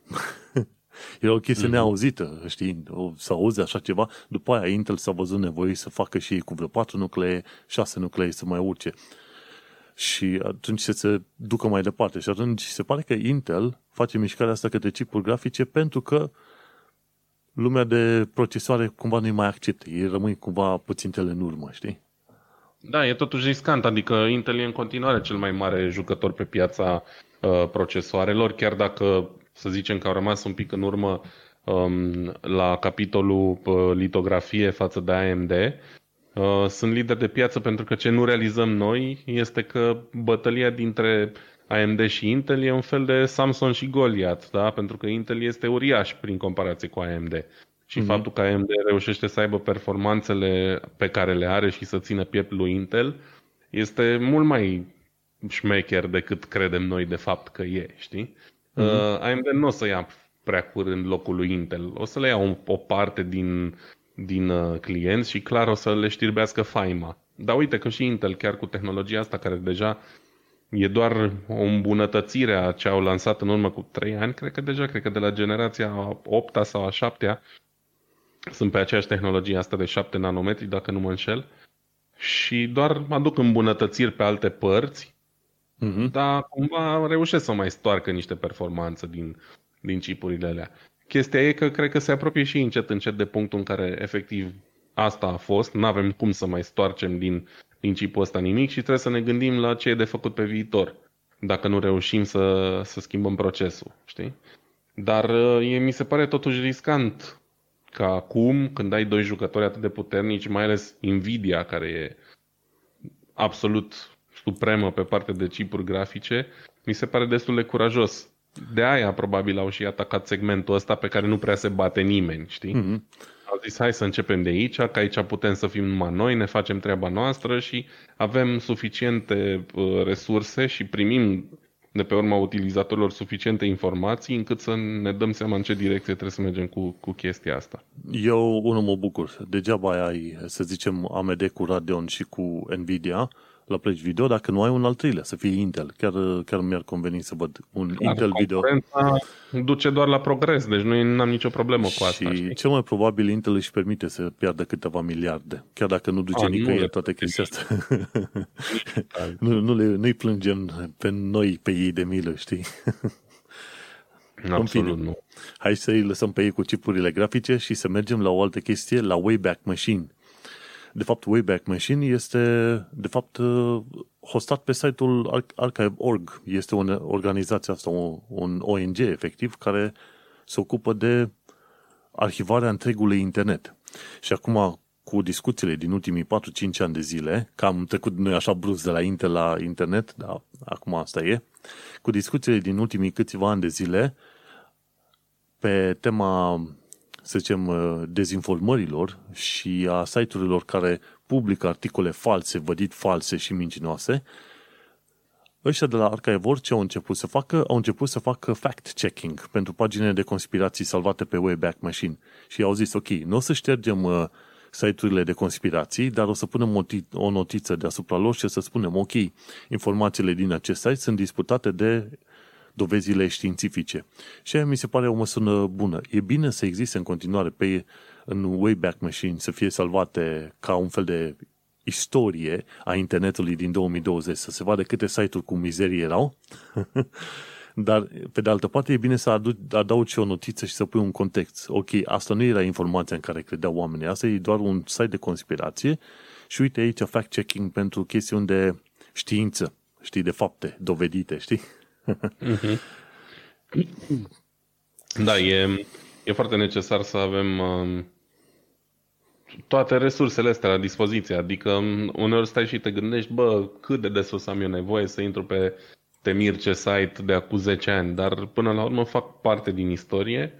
Era o chestie mm-hmm. neauzită, știi, să auzi așa ceva. După aia Intel s-a văzut nevoie să facă și ei cu vreo 4 nuclee, 6 nuclee să mai urce. Și atunci se, se ducă mai departe. Și atunci se pare că Intel face mișcarea asta către chipuri grafice pentru că lumea de procesoare cumva nu-i mai acceptă. Ei rămân cumva puțin în urmă, știi? Da, e totuși riscant, adică Intel e în continuare cel mai mare jucător pe piața uh, procesoarelor, chiar dacă să zicem că au rămas un pic în urmă um, la capitolul uh, litografie față de AMD. Uh, sunt lider de piață pentru că ce nu realizăm noi este că bătălia dintre AMD și Intel e un fel de Samsung și Goliath, da? pentru că Intel este uriaș prin comparație cu AMD. Și mm-hmm. faptul că AMD reușește să aibă performanțele pe care le are și să țină piept lui Intel este mult mai șmecher decât credem noi de fapt că e, știi? Mm-hmm. Uh, AMD nu o să ia prea curând locul lui Intel. O să le ia o, o parte din, din uh, clienți și clar o să le știrbească faima. Dar uite că și Intel, chiar cu tehnologia asta care deja e doar o îmbunătățire a ce au lansat în urmă cu 3 ani, cred că deja, cred că de la generația 8 sau a 7 sunt pe aceeași tehnologie asta de 7 nanometri, dacă nu mă înșel, și doar aduc îmbunătățiri pe alte părți uh-huh. dar cumva reușesc să mai stoarcă niște performanță din, din chipurile alea. Chestia e că cred că se apropie și încet încet de punctul în care efectiv asta a fost, nu avem cum să mai stoarcem din, din chipul ăsta nimic și trebuie să ne gândim la ce e de făcut pe viitor, dacă nu reușim să, să schimbăm procesul, știi? Dar e, mi se pare totuși riscant ca acum, când ai doi jucători atât de puternici, mai ales Nvidia, care e absolut supremă pe partea de chipuri grafice, mi se pare destul de curajos. De aia probabil au și atacat segmentul ăsta pe care nu prea se bate nimeni, știi? Mm-hmm. Au zis hai să începem de aici, că aici putem să fim numai noi, ne facem treaba noastră și avem suficiente uh, resurse și primim de pe urma utilizatorilor suficiente informații încât să ne dăm seama în ce direcție trebuie să mergem cu, cu chestia asta. Eu, unul mă bucur. Degeaba ai, să zicem, AMD cu Radeon și cu Nvidia, la pleci video dacă nu ai un al treilea, să fie Intel. Chiar, chiar mi-ar conveni să văd un Clar, Intel video. duce doar la progres, deci nu am nicio problemă și cu asta. Și cel mai probabil Intel își permite să piardă câteva miliarde, chiar dacă nu duce A, nicăieri toate chestia asta. nu, nu le, nu-i plângem pe noi, pe ei de milă, știi? Absolut nu. Hai să-i lăsăm pe ei cu chipurile grafice și să mergem la o altă chestie, la Wayback Machine de fapt, Wayback Machine este, de fapt, uh, hostat pe site-ul Archive.org. Este o organizație asta, un ONG, efectiv, care se ocupă de arhivarea întregului internet. Și acum, cu discuțiile din ultimii 4-5 ani de zile, că am trecut noi așa brusc de la Intel la internet, dar acum asta e, cu discuțiile din ultimii câțiva ani de zile, pe tema să zicem, uh, dezinformărilor și a site-urilor care publică articole false, vădit false și mincinoase, ăștia de la Archive ce au început să facă? Au început să facă fact-checking pentru paginile de conspirații salvate pe Wayback Machine. Și au zis, ok, nu o să ștergem uh, site-urile de conspirații, dar o să punem o notiță deasupra lor și să spunem, ok, informațiile din acest site sunt disputate de dovezile științifice. Și aia mi se pare o măsură bună. E bine să existe în continuare pe în Wayback Machine să fie salvate ca un fel de istorie a internetului din 2020, să se vadă câte site-uri cu mizerie erau, dar pe de altă parte e bine să adaugi o notiță și să pui un context. Ok, asta nu era informația în care credeau oamenii, asta e doar un site de conspirație Și uite aici fact-checking pentru chestiuni de știință, știi, de fapte dovedite, știi? Uh-huh. Da, e, e foarte necesar să avem uh, toate resursele astea la dispoziție. Adică um, uneori stai și te gândești, bă, cât de des o să am eu nevoie să intru pe Temirce site de acum 10 ani, dar până la urmă fac parte din istorie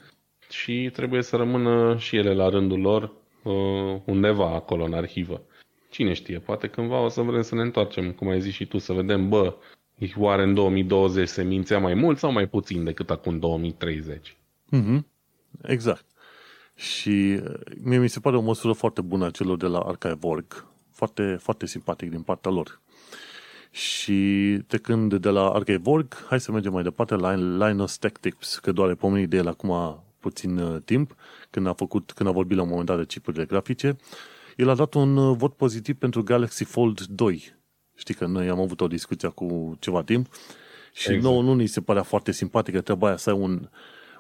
și trebuie să rămână și ele la rândul lor uh, undeva acolo în arhivă. Cine știe, poate cândva o să vrem să ne întoarcem, cum ai zis și tu, să vedem, bă, oare în 2020 se mințea mai mult sau mai puțin decât acum 2030? Mm-hmm. Exact. Și uh, mie mi se pare o măsură foarte bună a celor de la Archive.org. Foarte, foarte simpatic din partea lor. Și trecând de la Archive.org, hai să mergem mai departe la Linus Tech Tips, că doar e pomenit de el acum puțin uh, timp, când a, făcut, când a vorbit la un moment dat de chipurile grafice. El a dat un uh, vot pozitiv pentru Galaxy Fold 2. Știi că noi am avut o discuție cu ceva timp și exact. nouă nu ni se părea foarte simpatică trebuia să ai un,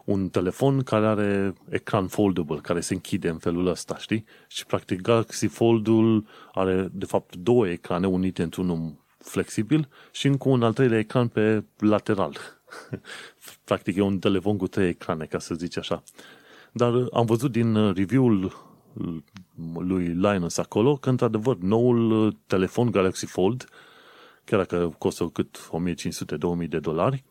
un telefon care are ecran foldable, care se închide în felul ăsta, știi? Și practic Galaxy Fold-ul are de fapt două ecrane unite într-unul flexibil și încă un al treilea ecran pe lateral. practic e un telefon cu trei ecrane, ca să zici așa. Dar am văzut din review-ul lui Linus acolo că, într-adevăr, noul telefon Galaxy Fold, chiar dacă costă cât 1500-2000 de dolari,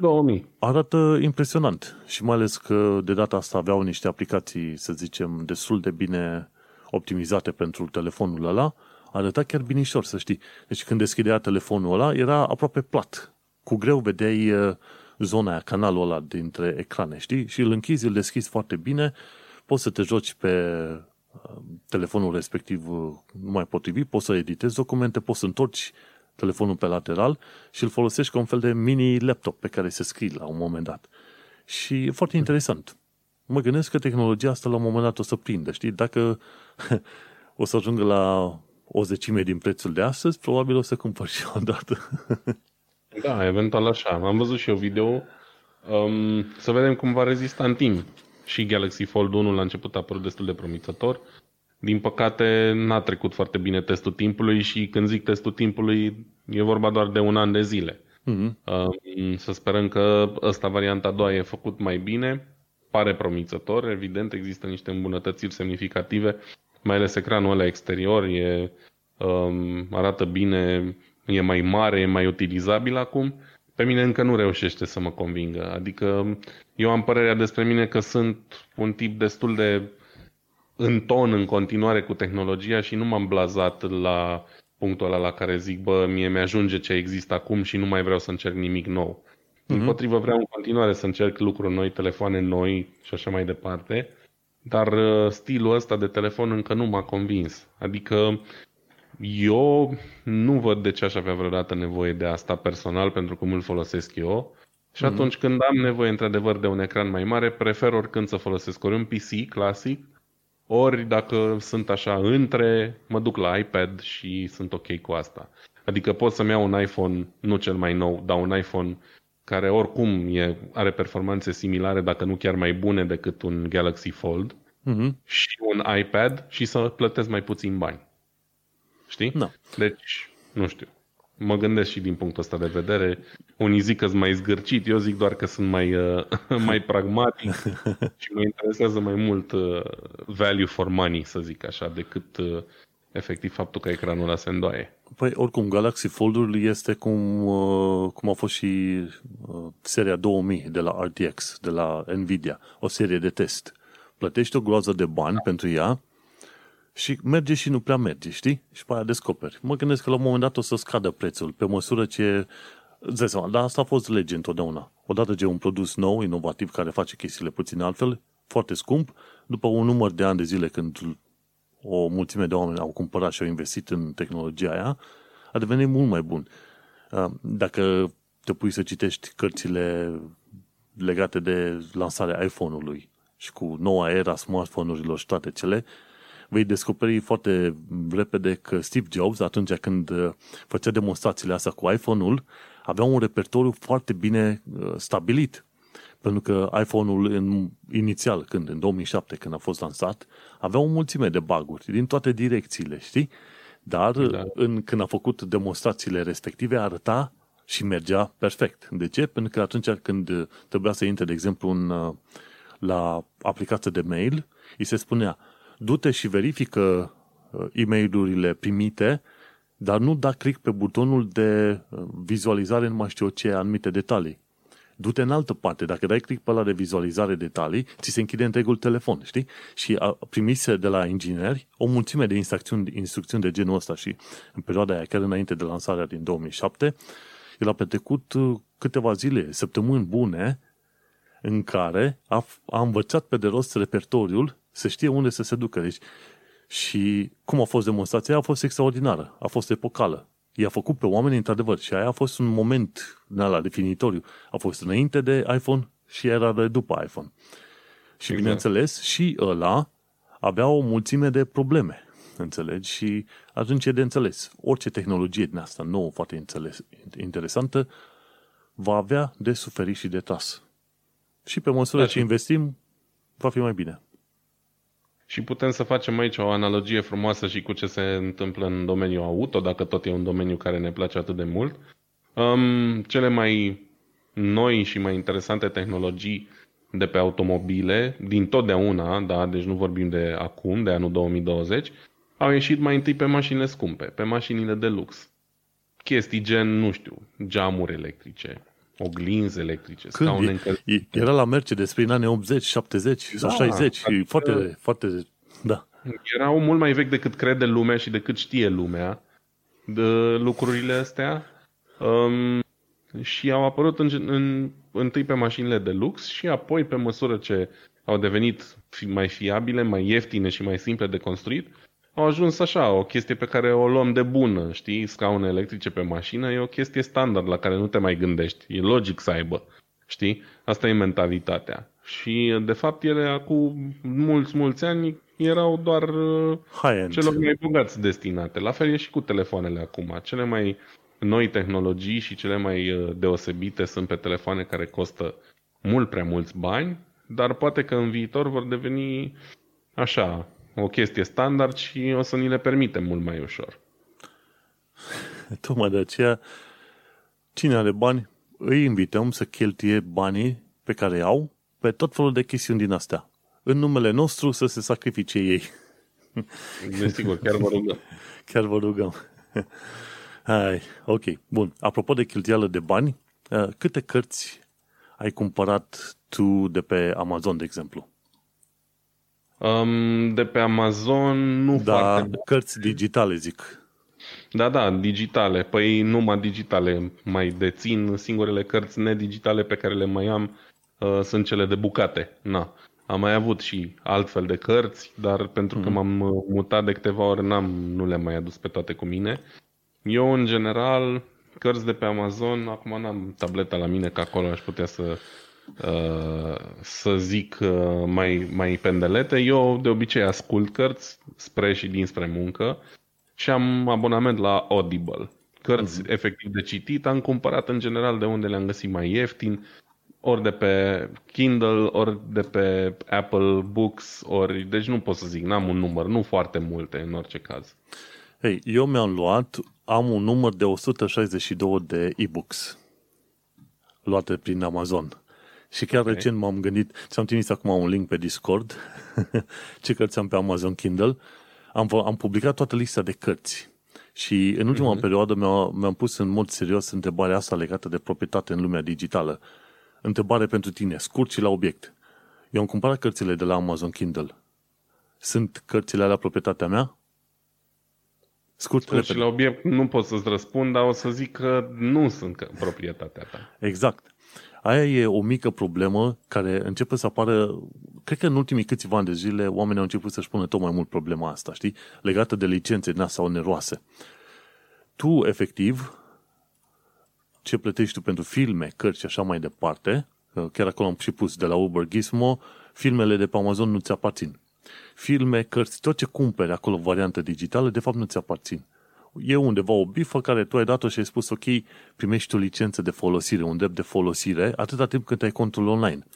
2000. Arată impresionant și mai ales că de data asta aveau niște aplicații, să zicem, destul de bine optimizate pentru telefonul ăla, arăta chiar binișor, să știi. Deci când deschidea telefonul ăla, era aproape plat. Cu greu vedeai uh, zona aia, canalul ăla dintre ecrane, știi? Și îl închizi, îl deschizi foarte bine, poți să te joci pe uh, telefonul respectiv uh, numai potrivit, poți să editezi documente, poți să întorci telefonul pe lateral și îl folosești ca un fel de mini laptop pe care se scrii la un moment dat. Și e foarte interesant. Mă gândesc că tehnologia asta la un moment dat o să prindă, știi? Dacă o să ajungă la o zecime din prețul de astăzi, probabil o să cumpăr și o dată. da, eventual așa. Am văzut și eu video. Um, să vedem cum va rezista în timp. Și Galaxy Fold 1 la început a părut destul de promițător. Din păcate, n-a trecut foarte bine testul timpului și când zic testul timpului, e vorba doar de un an de zile. Mm-hmm. Să sperăm că ăsta, varianta a doua, e făcut mai bine. Pare promițător, evident, există niște îmbunătățiri semnificative, mai ales ecranul ăla exterior, e, um, arată bine, e mai mare, e mai utilizabil acum. Pe mine încă nu reușește să mă convingă. Adică eu am părerea despre mine că sunt un tip destul de în ton în continuare cu tehnologia și nu m-am blazat la punctul ăla la care zic, bă, mie mi-ajunge ce există acum și nu mai vreau să încerc nimic nou. Mm-hmm. Împotrivă vreau în continuare să încerc lucruri noi, telefoane noi și așa mai departe, dar uh, stilul ăsta de telefon încă nu m-a convins. Adică eu nu văd de ce aș avea vreodată nevoie de asta personal pentru cum îl folosesc eu. Și mm-hmm. atunci când am nevoie într-adevăr de un ecran mai mare, prefer oricând să folosesc ori un PC clasic, ori dacă sunt așa între, mă duc la iPad și sunt ok cu asta. Adică pot să-mi iau un iPhone, nu cel mai nou, dar un iPhone care oricum e, are performanțe similare, dacă nu chiar mai bune decât un Galaxy Fold, uh-huh. și un iPad și să plătesc mai puțin bani. Știi? No. Deci, nu știu mă gândesc și din punctul ăsta de vedere. Unii zic că sunt mai zgârcit, eu zic doar că sunt mai, uh, mai pragmatic și mă interesează mai mult uh, value for money, să zic așa, decât uh, efectiv faptul că ecranul ăla se îndoaie. Păi, oricum, Galaxy Fold-ul este cum, uh, cum a fost și uh, seria 2000 de la RTX, de la Nvidia, o serie de test. Plătești o groază de bani da. pentru ea și merge și nu prea merge, știi? Și pe aia descoperi. Mă gândesc că la un moment dat o să scadă prețul, pe măsură ce... Îți seama, dar asta a fost lege întotdeauna. Odată ce un produs nou, inovativ, care face chestiile puțin altfel, foarte scump, după un număr de ani de zile când o mulțime de oameni au cumpărat și au investit în tehnologia aia, a devenit mult mai bun. Dacă te pui să citești cărțile legate de lansarea iPhone-ului și cu noua era smartphone-urilor și toate cele, vei descoperi foarte repede că Steve Jobs, atunci când uh, făcea demonstrațiile astea cu iPhone-ul, avea un repertoriu foarte bine uh, stabilit. Pentru că iPhone-ul în, inițial, când, în 2007, când a fost lansat, avea o mulțime de baguri din toate direcțiile, știi? Dar da. în, când a făcut demonstrațiile respective, arăta și mergea perfect. De ce? Pentru că atunci când trebuia să intre, de exemplu, în, la aplicație de mail, îi se spunea, du-te și verifică uh, e mail primite, dar nu da click pe butonul de uh, vizualizare, nu mai știu ce, anumite detalii. Du-te în altă parte. Dacă dai click pe la de vizualizare detalii, ți se închide întregul telefon, știi? Și a primise de la ingineri o mulțime de instrucțiuni, instrucțiuni de genul ăsta și în perioada aia, chiar înainte de lansarea din 2007, el a petrecut uh, câteva zile, săptămâni bune, în care a, a învățat pe de rost repertoriul să știe unde să se ducă. Deci, și cum a fost demonstrația, a fost extraordinară, a fost epocală. I-a făcut pe oameni într-adevăr și aia a fost un moment la definitoriu. A fost înainte de iPhone și era de după iPhone. Și exact. bineînțeles, și ăla avea o mulțime de probleme. Înțelegi? Și atunci e de înțeles. Orice tehnologie din asta nouă, foarte înțeles, interesantă, va avea de suferit și de tras. Și pe măsură da, ce investim, va fi mai bine. Și putem să facem aici o analogie frumoasă și cu ce se întâmplă în domeniul auto, dacă tot e un domeniu care ne place atât de mult. Um, cele mai noi și mai interesante tehnologii de pe automobile, din totdeauna, da, deci nu vorbim de acum, de anul 2020, au ieșit mai întâi pe mașinile scumpe, pe mașinile de lux. Chestii gen, nu știu, geamuri electrice, oglinzi electrice, Când scaune încălzite. Era la Mercedes prin anii 80, 70 da, sau 60 adică, foarte, foarte, da. Erau mult mai vechi decât crede lumea și decât știe lumea de lucrurile astea. Um, și au apărut în, în, întâi pe mașinile de lux și apoi pe măsură ce au devenit mai fiabile, mai ieftine și mai simple de construit, au ajuns așa, o chestie pe care o luăm de bună, știi? Scaune electrice pe mașină e o chestie standard la care nu te mai gândești. E logic să aibă, știi? Asta e mentalitatea. Și, de fapt, ele acum mulți, mulți ani erau doar uh, High-end. celor mai bogați destinate. La fel e și cu telefoanele acum. Cele mai noi tehnologii și cele mai uh, deosebite sunt pe telefoane care costă mult prea mulți bani, dar poate că în viitor vor deveni așa, o chestie standard și o să ni le permitem mult mai ușor. Tocmai de aceea, cine are bani, îi invităm să cheltuie banii pe care au pe tot felul de chestiuni din astea. În numele nostru să se sacrifice ei. Desigur, chiar vă rugăm. chiar vă rugăm. Hai, ok, bun. Apropo de cheltuială de bani, uh, câte cărți ai cumpărat tu de pe Amazon, de exemplu? Um, de pe Amazon nu da, foarte cărți digitale, zic. Da, da, digitale. Păi numai digitale mai dețin. Singurele cărți nedigitale pe care le mai am uh, sunt cele de bucate. Na. Am mai avut și altfel de cărți, dar pentru mm. că mhm. m-am uh, mutat de câteva ori, n-am, nu le-am mai adus pe toate cu mine. Eu, în general, cărți de pe Amazon, acum n-am tableta la mine, că acolo aș putea să Uh, să zic uh, mai, mai pendelete. Eu de obicei ascult cărți spre și dinspre muncă și am abonament la Audible. Cărți uh-huh. efectiv de citit am cumpărat în general de unde le-am găsit mai ieftin, ori de pe Kindle, ori de pe Apple Books, ori... Deci nu pot să zic, n-am un număr, nu foarte multe în orice caz. Hei, eu mi-am luat, am un număr de 162 de e-books luate prin Amazon. Și chiar okay. recent m-am gândit, ți-am trimis acum un link pe Discord, ce cărți am pe Amazon Kindle, am, am publicat toată lista de cărți. Și în ultima uh-huh. perioadă mi-a, mi-am pus în mod serios întrebarea asta legată de proprietate în lumea digitală. Întrebare pentru tine, scurt și la obiect. Eu am cumpărat cărțile de la Amazon Kindle. Sunt cărțile alea proprietatea mea? Scurt, scurt și la obiect nu pot să-ți răspund, dar o să zic că nu sunt proprietatea ta. Exact. Aia e o mică problemă care începe să apară, cred că în ultimii câțiva ani de zile oamenii au început să-și pună tot mai mult problema asta, știi? Legată de licențe din sau neroase. Tu, efectiv, ce plătești tu pentru filme, cărți și așa mai departe, chiar acolo am și pus de la Uber Gizmo, filmele de pe Amazon nu ți aparțin. Filme, cărți, tot ce cumperi acolo variantă digitală, de fapt nu ți aparțin e undeva o bifă care tu ai dat-o și ai spus, ok, primești o licență de folosire, un drept de folosire, atâta timp cât ai contul online.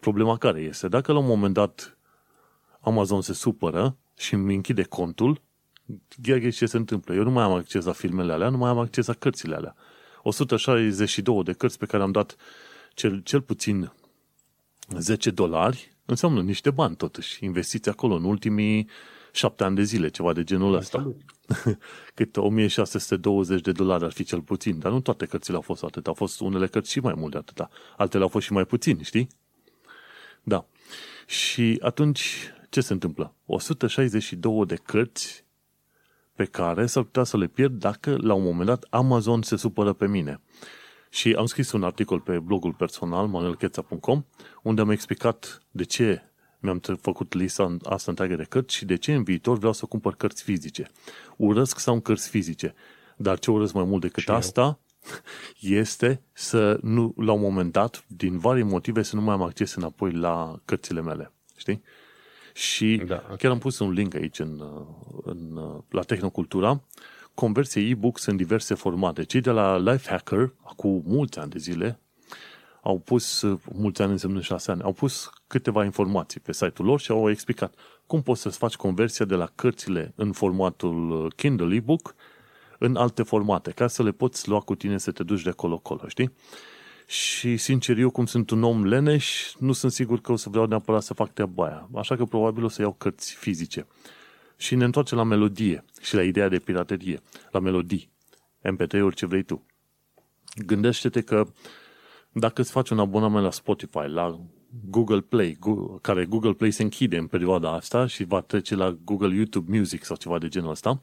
Problema care este? Dacă la un moment dat Amazon se supără și îmi închide contul, Gheaghe ce se întâmplă. Eu nu mai am acces la filmele alea, nu mai am acces la cărțile alea. 162 de cărți pe care am dat cel, cel puțin 10 dolari, înseamnă niște bani totuși, investiți acolo în ultimii șapte ani de zile, ceva de genul ăsta. Cât 1620 de dolari ar fi cel puțin, dar nu toate cărțile au fost atât, au fost unele cărți și mai mult de atâta, altele au fost și mai puțini, știi? Da. Și atunci, ce se întâmplă? 162 de cărți pe care s-ar putea să le pierd dacă la un moment dat Amazon se supără pe mine. Și am scris un articol pe blogul personal, manuelcheța.com, unde am explicat de ce mi-am făcut lista asta întreagă de cărți și de ce în viitor vreau să cumpăr cărți fizice. Urăsc să am cărți fizice, dar ce urăsc mai mult decât și asta eu. este să nu, la un moment dat, din vari motive, să nu mai am acces înapoi la cărțile mele. Știi? Și da, okay. chiar am pus un link aici în, în, la Tehnocultura, conversie e-books în diverse formate. Cei de la Lifehacker, cu mulți ani de zile, au pus, mulți ani însemnând șase ani, au pus câteva informații pe site-ul lor și au explicat cum poți să-ți faci conversia de la cărțile în formatul Kindle e-book în alte formate, ca să le poți lua cu tine să te duci de acolo-acolo, știi? Și, sincer, eu cum sunt un om leneș, nu sunt sigur că o să vreau neapărat să fac treaba aia. Așa că probabil o să iau cărți fizice. Și ne întoarcem la melodie și la ideea de piraterie, la melodii, MP3-uri, ce vrei tu. Gândește-te că dacă îți faci un abonament la Spotify, la Google Play, care Google Play se închide în perioada asta și va trece la Google YouTube Music sau ceva de genul ăsta,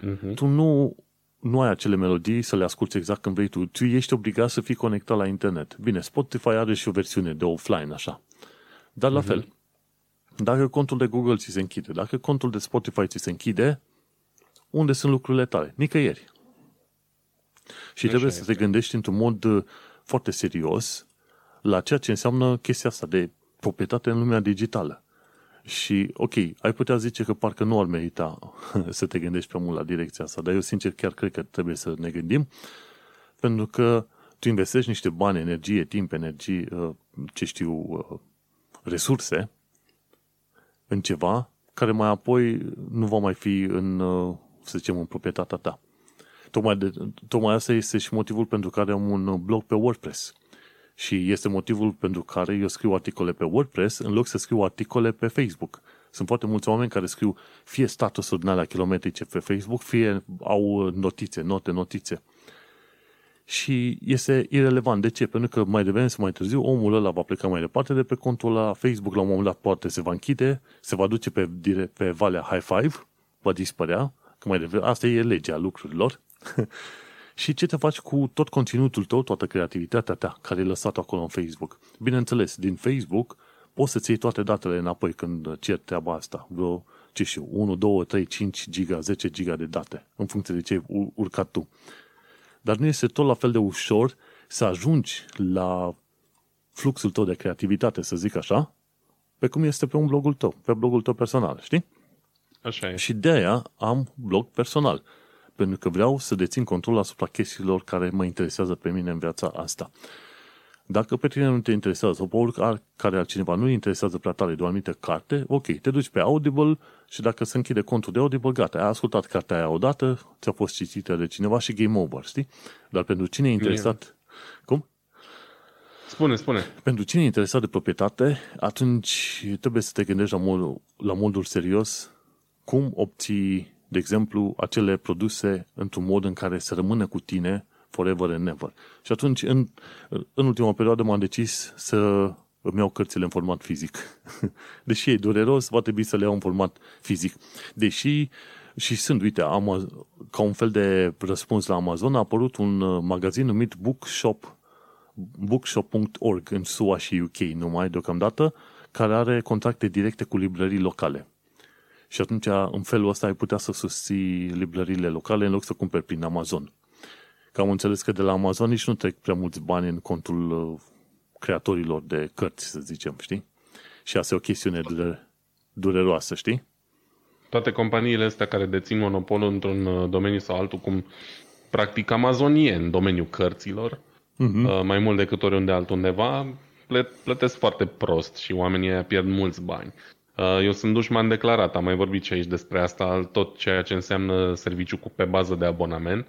uh-huh. tu nu, nu ai acele melodii să le asculti exact când vrei tu. Tu ești obligat să fii conectat la internet. Bine, Spotify are și o versiune de offline, așa. Dar la uh-huh. fel, dacă contul de Google ți se închide, dacă contul de Spotify ți se închide, unde sunt lucrurile tale? Nicăieri. Și Așa trebuie este. să te gândești într-un mod uh, foarte serios la ceea ce înseamnă chestia asta de proprietate în lumea digitală. Și, ok, ai putea zice că parcă nu ar merita să te gândești prea mult la direcția asta, dar eu sincer chiar cred că trebuie să ne gândim, pentru că tu investești niște bani, energie, timp, energie, uh, ce știu, uh, resurse în ceva care mai apoi nu va mai fi în, uh, să zicem, în proprietatea ta. Tocmai, de, tocmai asta este și motivul pentru care am un blog pe WordPress. Și este motivul pentru care eu scriu articole pe WordPress în loc să scriu articole pe Facebook. Sunt foarte mulți oameni care scriu fie statusuri din alea kilometrice pe Facebook, fie au notițe, note, notițe. Și este irelevant. De ce? Pentru că mai devreme sau mai târziu omul ăla va pleca mai departe de pe contul la Facebook, la un moment dat poate se va închide, se va duce pe, pe valea High Five, va dispărea, că mai devreme, asta e legea lucrurilor. și ce te faci cu tot conținutul tău, toată creativitatea ta care e lăsată acolo în Facebook. Bineînțeles, din Facebook poți să-ți iei toate datele înapoi când cer treaba asta. Vreo, ce știu, 1, 2, 3, 5 giga, 10 giga de date, în funcție de ce ai urcat tu. Dar nu este tot la fel de ușor să ajungi la fluxul tău de creativitate, să zic așa, pe cum este pe un blogul tău, pe blogul tău personal, știi? Așa e. Și de aia am blog personal pentru că vreau să dețin control asupra chestiilor care mă interesează pe mine în viața asta. Dacă pe tine nu te interesează sau pe oricare altcineva nu interesează prea tare de o anumită carte, ok, te duci pe Audible și dacă se închide contul de Audible, gata, ai ascultat cartea aia odată, ți-a fost citită de cineva și game over, știi? Dar pentru cine e interesat... Cum? Spune, spune. Pentru cine e interesat de proprietate, atunci trebuie să te gândești la, mod, la modul serios cum obții de exemplu, acele produse într-un mod în care să rămână cu tine forever and never. Și atunci, în, în ultima perioadă, m-am decis să îmi iau cărțile în format fizic. Deși e dureros, va trebui să le iau în format fizic. Deși și sunt, uite, am, ca un fel de răspuns la Amazon, a apărut un uh, magazin numit Bookshop, bookshop.org în SUA și UK numai deocamdată, care are contracte directe cu librării locale. Și atunci, în felul ăsta, ai putea să susții librările locale în loc să cumperi prin Amazon. Că am înțeles că de la Amazon nici nu trec prea mulți bani în contul uh, creatorilor de cărți, să zicem, știi? Și asta e o chestiune dure, dureroasă, știi? Toate companiile astea care dețin monopolul într-un uh, domeniu sau altul, cum practic Amazonie în domeniul cărților, uh-huh. mai mult decât oriunde altundeva, plătesc foarte prost și oamenii pierd mulți bani. Uh, eu sunt dușman declarat, am mai vorbit și aici despre asta, tot ceea ce înseamnă serviciu cu pe bază de abonament.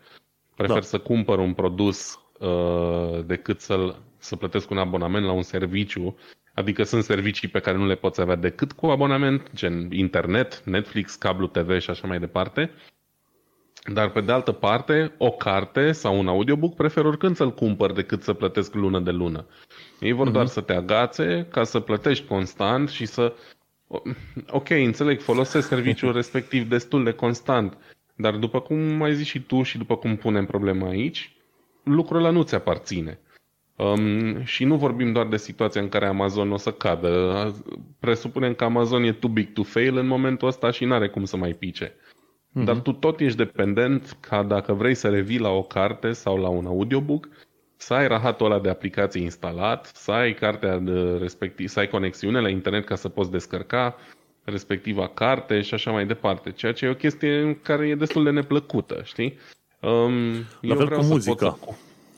Prefer da. să cumpăr un produs uh, decât să să plătesc un abonament la un serviciu, adică sunt servicii pe care nu le poți avea decât cu abonament, gen internet, Netflix, cablu TV și așa mai departe. Dar pe de altă parte, o carte sau un audiobook prefer oricând să-l cumpăr decât să plătesc lună de lună. Ei vor uh-huh. doar să te agațe ca să plătești constant și să Ok, înțeleg, folosesc serviciul respectiv destul de constant, dar după cum ai zis și tu și după cum punem problema aici, lucrul ăla nu ți aparține. Um, și nu vorbim doar de situația în care Amazon o să cadă. Presupunem că Amazon e too big to fail în momentul ăsta și nu are cum să mai pice. Uh-huh. Dar tu tot ești dependent ca dacă vrei să revii la o carte sau la un audiobook, să ai rahatul ăla de aplicație instalat, să ai cartea de respectiv, să ai conexiune la internet ca să poți descărca respectiva carte și așa mai departe. Ceea ce e o chestie care e destul de neplăcută, știi? Um, la fel cu muzica. Să...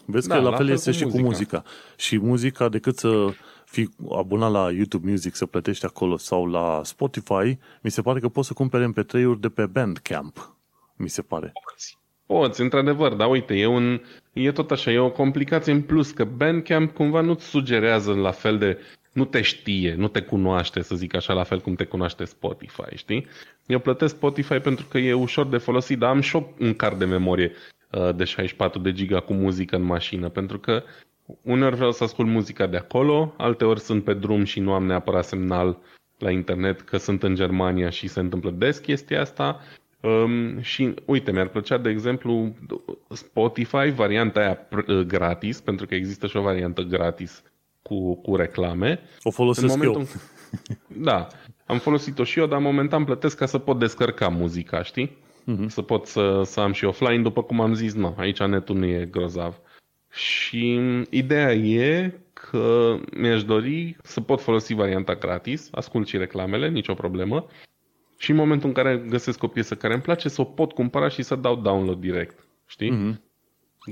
Vezi da, că la, la fel este și muzica. cu muzica. Și muzica, decât să fii abonat la YouTube Music, să plătești acolo sau la Spotify, mi se pare că poți să cumpere MP3-uri de pe Bandcamp. Mi se pare. Poți. Poți, într-adevăr, dar uite, e, un, e tot așa, e o complicație în plus, că Bandcamp cumva nu-ți sugerează la fel de nu te știe, nu te cunoaște, să zic așa, la fel cum te cunoaște Spotify, știi? Eu plătesc Spotify pentru că e ușor de folosit, dar am și un card de memorie uh, de 64 de giga cu muzică în mașină, pentru că uneori vreau să ascult muzica de acolo, alteori sunt pe drum și nu am neapărat semnal la internet că sunt în Germania și se întâmplă des chestia asta Um, și uite, mi-ar plăcea, de exemplu, Spotify, varianta aia uh, gratis, pentru că există și o variantă gratis cu, cu reclame. O folosesc în momentul... eu. Da, am folosit-o și eu, dar momentan plătesc ca să pot descărca muzica, știi? Uh-huh. Să pot să, să am și offline, după cum am zis, nu, aici netul nu e grozav. Și ideea e că mi-aș dori să pot folosi varianta gratis, ascult și reclamele, nicio problemă, și în momentul în care găsesc o piesă care îmi place, să o pot cumpăra și să dau download direct. Știi? Mm-hmm.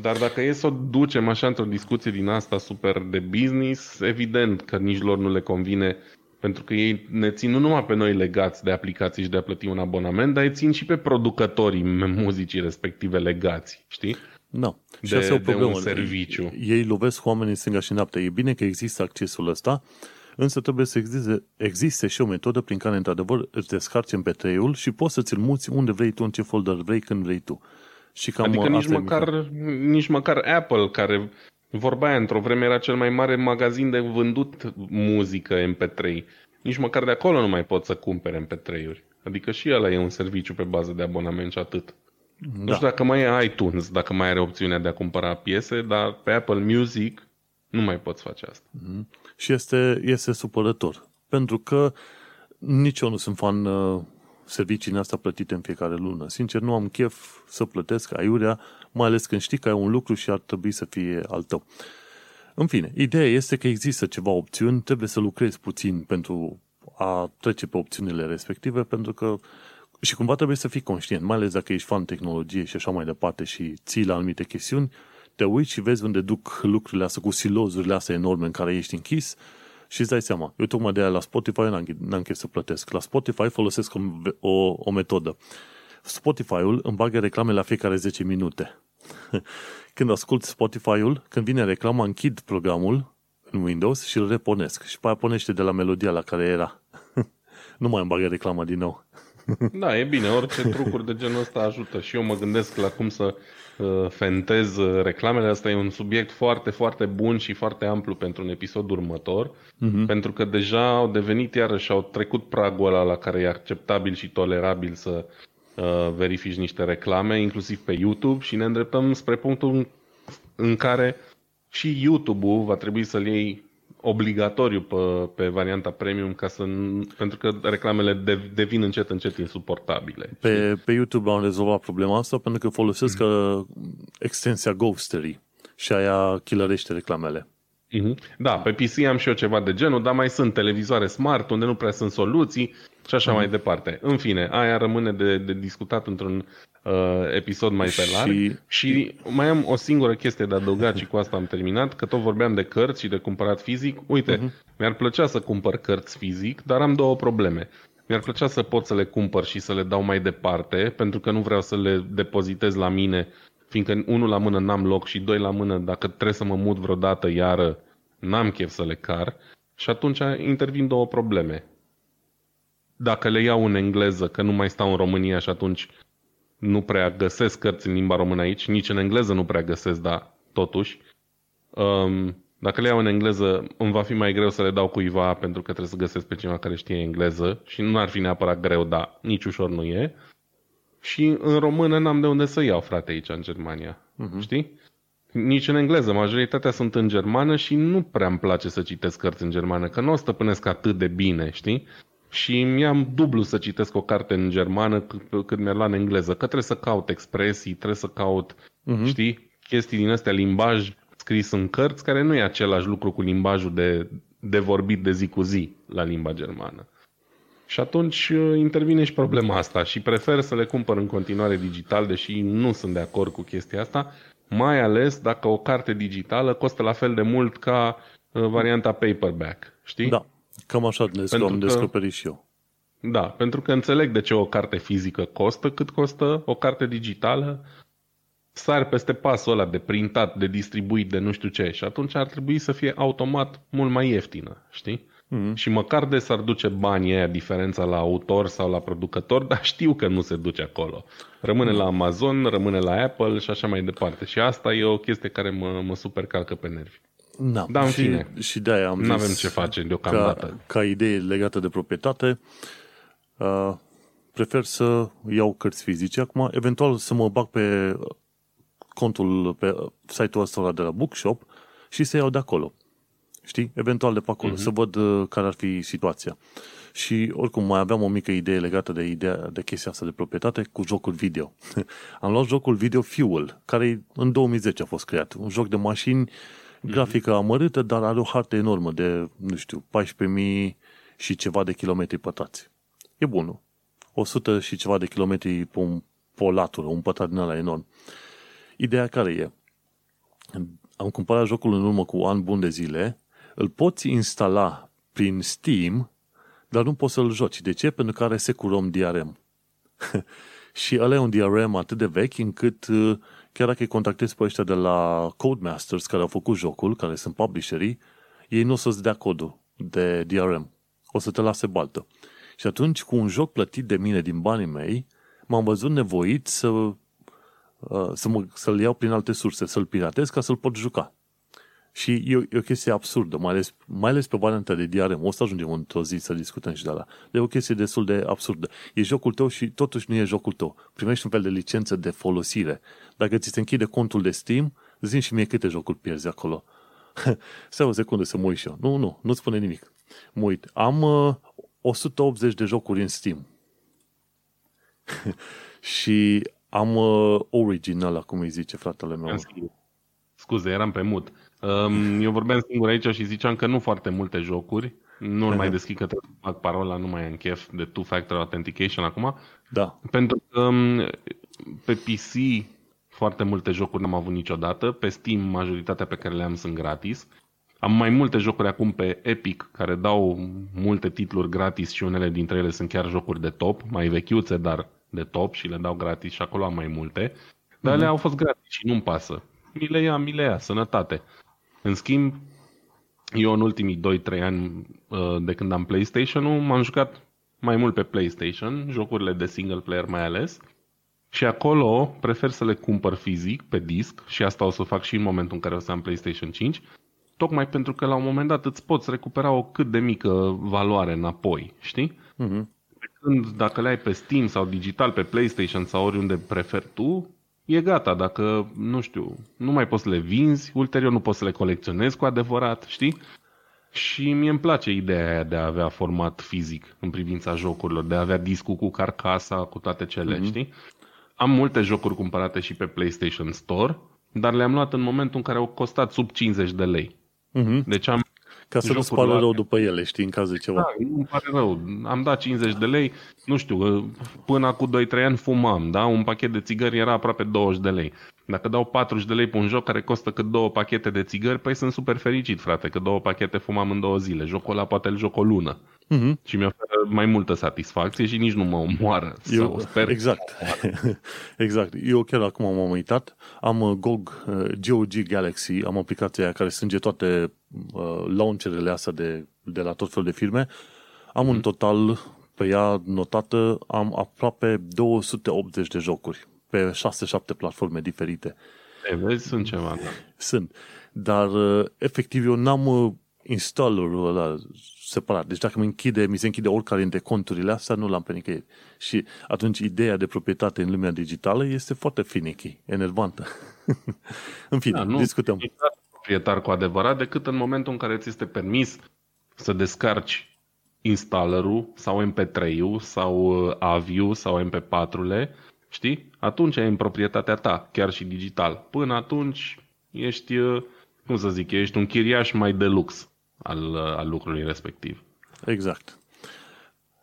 Dar dacă e să o ducem așa într-o discuție din asta super de business, evident că nici lor nu le convine pentru că ei ne țin nu numai pe noi legați de aplicații și de a plăti un abonament, dar îi țin și pe producătorii muzicii respective legați, știi? No. Și de, asta e o problemă. De un serviciu. Ei lovesc oamenii stânga și noapte. E bine că există accesul ăsta, însă trebuie să existe, existe și o metodă prin care, într-adevăr, îți descarci MP3-ul și poți să ți-l muți unde vrei tu, în ce folder vrei, când vrei tu. Și cam adică nici măcar, nici măcar Apple, care vorba aia, într-o vreme era cel mai mare magazin de vândut muzică MP3. Nici măcar de acolo nu mai poți să cumpere MP3-uri. Adică și ăla e un serviciu pe bază de abonament și atât. Da. Nu știu dacă mai e iTunes, dacă mai are opțiunea de a cumpăra piese, dar pe Apple Music nu mai poți face asta. Mm-hmm. Și este, este supărător. Pentru că nici eu nu sunt fan uh, serviciile astea plătite în fiecare lună. Sincer, nu am chef să plătesc aiurea, mai ales când știi că ai un lucru și ar trebui să fie al tău. În fine, ideea este că există ceva opțiuni, trebuie să lucrezi puțin pentru a trece pe opțiunile respective, pentru că și cumva trebuie să fii conștient, mai ales dacă ești fan tehnologie și așa mai departe și ții la anumite chestiuni, te uiți și vezi unde duc lucrurile astea cu silozurile astea enorme în care ești închis și îți dai seama. Eu tocmai de aia la Spotify n-am, n-am chef să plătesc. La Spotify folosesc o, o, o metodă. Spotify-ul îmi bagă reclame la fiecare 10 minute. când ascult Spotify-ul, când vine reclama, închid programul în Windows și îl reponesc. Și pe aia ponește de la melodia la care era. nu mai îmi bagă reclama din nou. da, e bine. Orice trucuri de genul ăsta ajută. Și eu mă gândesc la cum să Uh, fentez uh, reclamele. Asta e un subiect foarte, foarte bun și foarte amplu pentru un episod următor, uh-huh. pentru că deja au devenit iarăși, au trecut pragul ăla la care e acceptabil și tolerabil să uh, verifici niște reclame, inclusiv pe YouTube și ne îndreptăm spre punctul în care și YouTube-ul va trebui să-l iei obligatoriu pe, pe varianta premium ca să, pentru că reclamele de, devin încet încet insuportabile. Pe, pe YouTube am rezolvat problema asta pentru că folosesc mm. extensia Ghostery și aia chilărește reclamele. Mm-hmm. Da, pe PC am și eu ceva de genul, dar mai sunt televizoare smart unde nu prea sunt soluții și așa mm. mai departe. În fine, aia rămâne de, de discutat într-un uh, episod mai pe larg. Și... și mai am o singură chestie de adăugat și cu asta am terminat, că tot vorbeam de cărți și de cumpărat fizic. Uite, uh-huh. mi-ar plăcea să cumpăr cărți fizic, dar am două probleme. Mi-ar plăcea să pot să le cumpăr și să le dau mai departe, pentru că nu vreau să le depozitez la mine, fiindcă unul la mână n-am loc și doi la mână, dacă trebuie să mă mut vreodată iară, n-am chef să le car. Și atunci intervin două probleme. Dacă le iau în engleză, că nu mai stau în România și atunci nu prea găsesc cărți în limba română aici, nici în engleză nu prea găsesc, dar totuși. Um, dacă le iau în engleză, îmi va fi mai greu să le dau cuiva pentru că trebuie să găsesc pe cineva care știe engleză și nu ar fi neapărat greu, dar nici ușor nu e. Și în română n-am de unde să iau, frate, aici în Germania. Uh-huh. Știi? Nici în engleză. Majoritatea sunt în germană și nu prea îmi place să citesc cărți în germană, că nu o stăpânesc atât de bine, știi? Și mi-am dublu să citesc o carte în germană cât, cât mi-ar lua în engleză, că trebuie să caut expresii, trebuie să caut, uh-huh. știi, chestii din astea, limbaj scris în cărți, care nu e același lucru cu limbajul de, de vorbit de zi cu zi la limba germană. Și atunci uh, intervine și problema asta și prefer să le cumpăr în continuare digital, deși nu sunt de acord cu chestia asta, mai ales dacă o carte digitală costă la fel de mult ca uh, varianta paperback, știi? Da, cam așa am descoperit și eu. Da, pentru că înțeleg de ce o carte fizică costă cât costă o carte digitală, sari peste pasul ăla de printat, de distribuit, de nu știu ce și atunci ar trebui să fie automat mult mai ieftină, știi? Mm-hmm. Și măcar de s-ar duce banii aia, diferența la autor sau la producător, dar știu că nu se duce acolo. Rămâne mm-hmm. la Amazon, rămâne la Apple și așa mai departe. Și asta e o chestie care mă, mă super calcă pe nervi. Da, da în și, fine. Și de-aia am Nu avem ce face deocamdată. Ca, ca idee legată de proprietate, uh, prefer să iau cărți fizice. Acum, eventual să mă bag pe contul, pe site-ul ăsta de la Bookshop și să iau de acolo. Știi? Eventual de pe acolo, uh-huh. să văd uh, care ar fi situația. Și oricum mai aveam o mică idee legată de ideea de chestia asta de proprietate cu jocul video. Am luat jocul video Fuel, care în 2010 a fost creat. Un joc de mașini, mhm. Grafică amărâtă, dar are o hartă enormă de, nu știu, 14.000 și ceva de kilometri pătrați. E bunul. 100 și ceva de kilometri pe, un, pe o latură, un pătrat din ăla enorm. Ideea care e? Am cumpărat jocul în urmă cu an bun de zile îl poți instala prin Steam, dar nu poți să-l joci. De ce? Pentru că are Securom DRM. și ăla e un DRM atât de vechi încât uh, chiar dacă îi contactezi pe ăștia de la Codemasters care au făcut jocul, care sunt publisherii, ei nu o să-ți dea codul de DRM. O să te lase baltă. Și atunci, cu un joc plătit de mine din banii mei, m-am văzut nevoit să, uh, să mă, să-l iau prin alte surse, să-l piratez ca să-l pot juca. Și e o, e o chestie absurdă, mai ales, mai ales pe varianta de DRM. O să ajungem într-o zi să discutăm și de la. E o chestie destul de absurdă. E jocul tău și totuși nu e jocul tău. Primești un fel de licență de folosire. Dacă ți se închide contul de Steam, zi și mie câte jocuri pierzi acolo. Stai o secundă să mă uit și eu. Nu, nu, nu spune nimic. Mă uit. Am uh, 180 de jocuri în Steam. și am uh, original, cum îi zice fratele meu. Scuze, eram pe mut. Eu vorbeam singur aici și ziceam că nu foarte multe jocuri. Nu-l mai deschid că trebuie să fac parola, nu mai am chef de two-factor authentication acum. Da. Pentru că um, pe PC foarte multe jocuri n-am avut niciodată. Pe Steam majoritatea pe care le am sunt gratis. Am mai multe jocuri acum pe Epic care dau multe titluri gratis și unele dintre ele sunt chiar jocuri de top, mai vechiuțe, dar de top și le dau gratis și acolo am mai multe. Dar mm-hmm. le au fost gratis și nu-mi pasă. Mi le ia, mi le ia, sănătate. În schimb, eu în ultimii 2-3 ani uh, de când am PlayStation-ul m-am jucat mai mult pe PlayStation, jocurile de single player mai ales. Și acolo prefer să le cumpăr fizic, pe disc, și asta o să fac și în momentul în care o să am PlayStation 5, tocmai pentru că la un moment dat îți poți recupera o cât de mică valoare înapoi, știi? Uh-huh. Când dacă le ai pe Steam sau digital pe PlayStation sau oriunde preferi tu, e gata. Dacă, nu știu, nu mai poți să le vinzi, ulterior nu poți să le colecționezi cu adevărat, știi? Și mie îmi place ideea aia de a avea format fizic în privința jocurilor, de a avea discul cu carcasa, cu toate cele, mm-hmm. știi? Am multe jocuri cumpărate și pe PlayStation Store, dar le-am luat în momentul în care au costat sub 50 de lei. Mm-hmm. Deci am Ca să nu-ți pară rău după ele, știi, în caz de ceva. Da, nu pare rău. Am dat 50 de lei, nu știu, până cu 2-3 ani fumam, da? Un pachet de țigări era aproape 20 de lei. Dacă dau 40 de lei pe un joc care costă cât două pachete de țigări, păi sunt super fericit, frate, că două pachete fumam în două zile. Jocul ăla poate îl joc o lună. Uh-huh. Și mi oferă mai multă satisfacție și nici nu mă omoară. Eu, sau sper exact. exact. Eu chiar acum m-am uitat. Am uh, GOG, uh, GOG Galaxy, am aplicația care strânge toate uh, launcherele astea de, de la tot felul de firme. Am uh-huh. un mhm. total pe ea notată, am aproape 280 de jocuri pe 6-7 platforme diferite. E, vezi, sunt ceva, da. Sunt. Dar, uh, efectiv, eu n-am uh, installerul ăla separat. Deci dacă mi, închide, mi se închide oricare dintre conturile astea, nu l-am pe nicăieri. Și atunci ideea de proprietate în lumea digitală este foarte finicky, enervantă. în fine, da, nu discutăm. Nu proprietar cu adevărat decât în momentul în care ți este permis să descarci installerul sau MP3-ul sau uh, AVI-ul sau MP4-ule Știi? Atunci ai în proprietatea ta, chiar și digital. Până atunci ești, uh, cum să zic, ești un chiriaș mai de lux al, uh, al lucrului respectiv. Exact.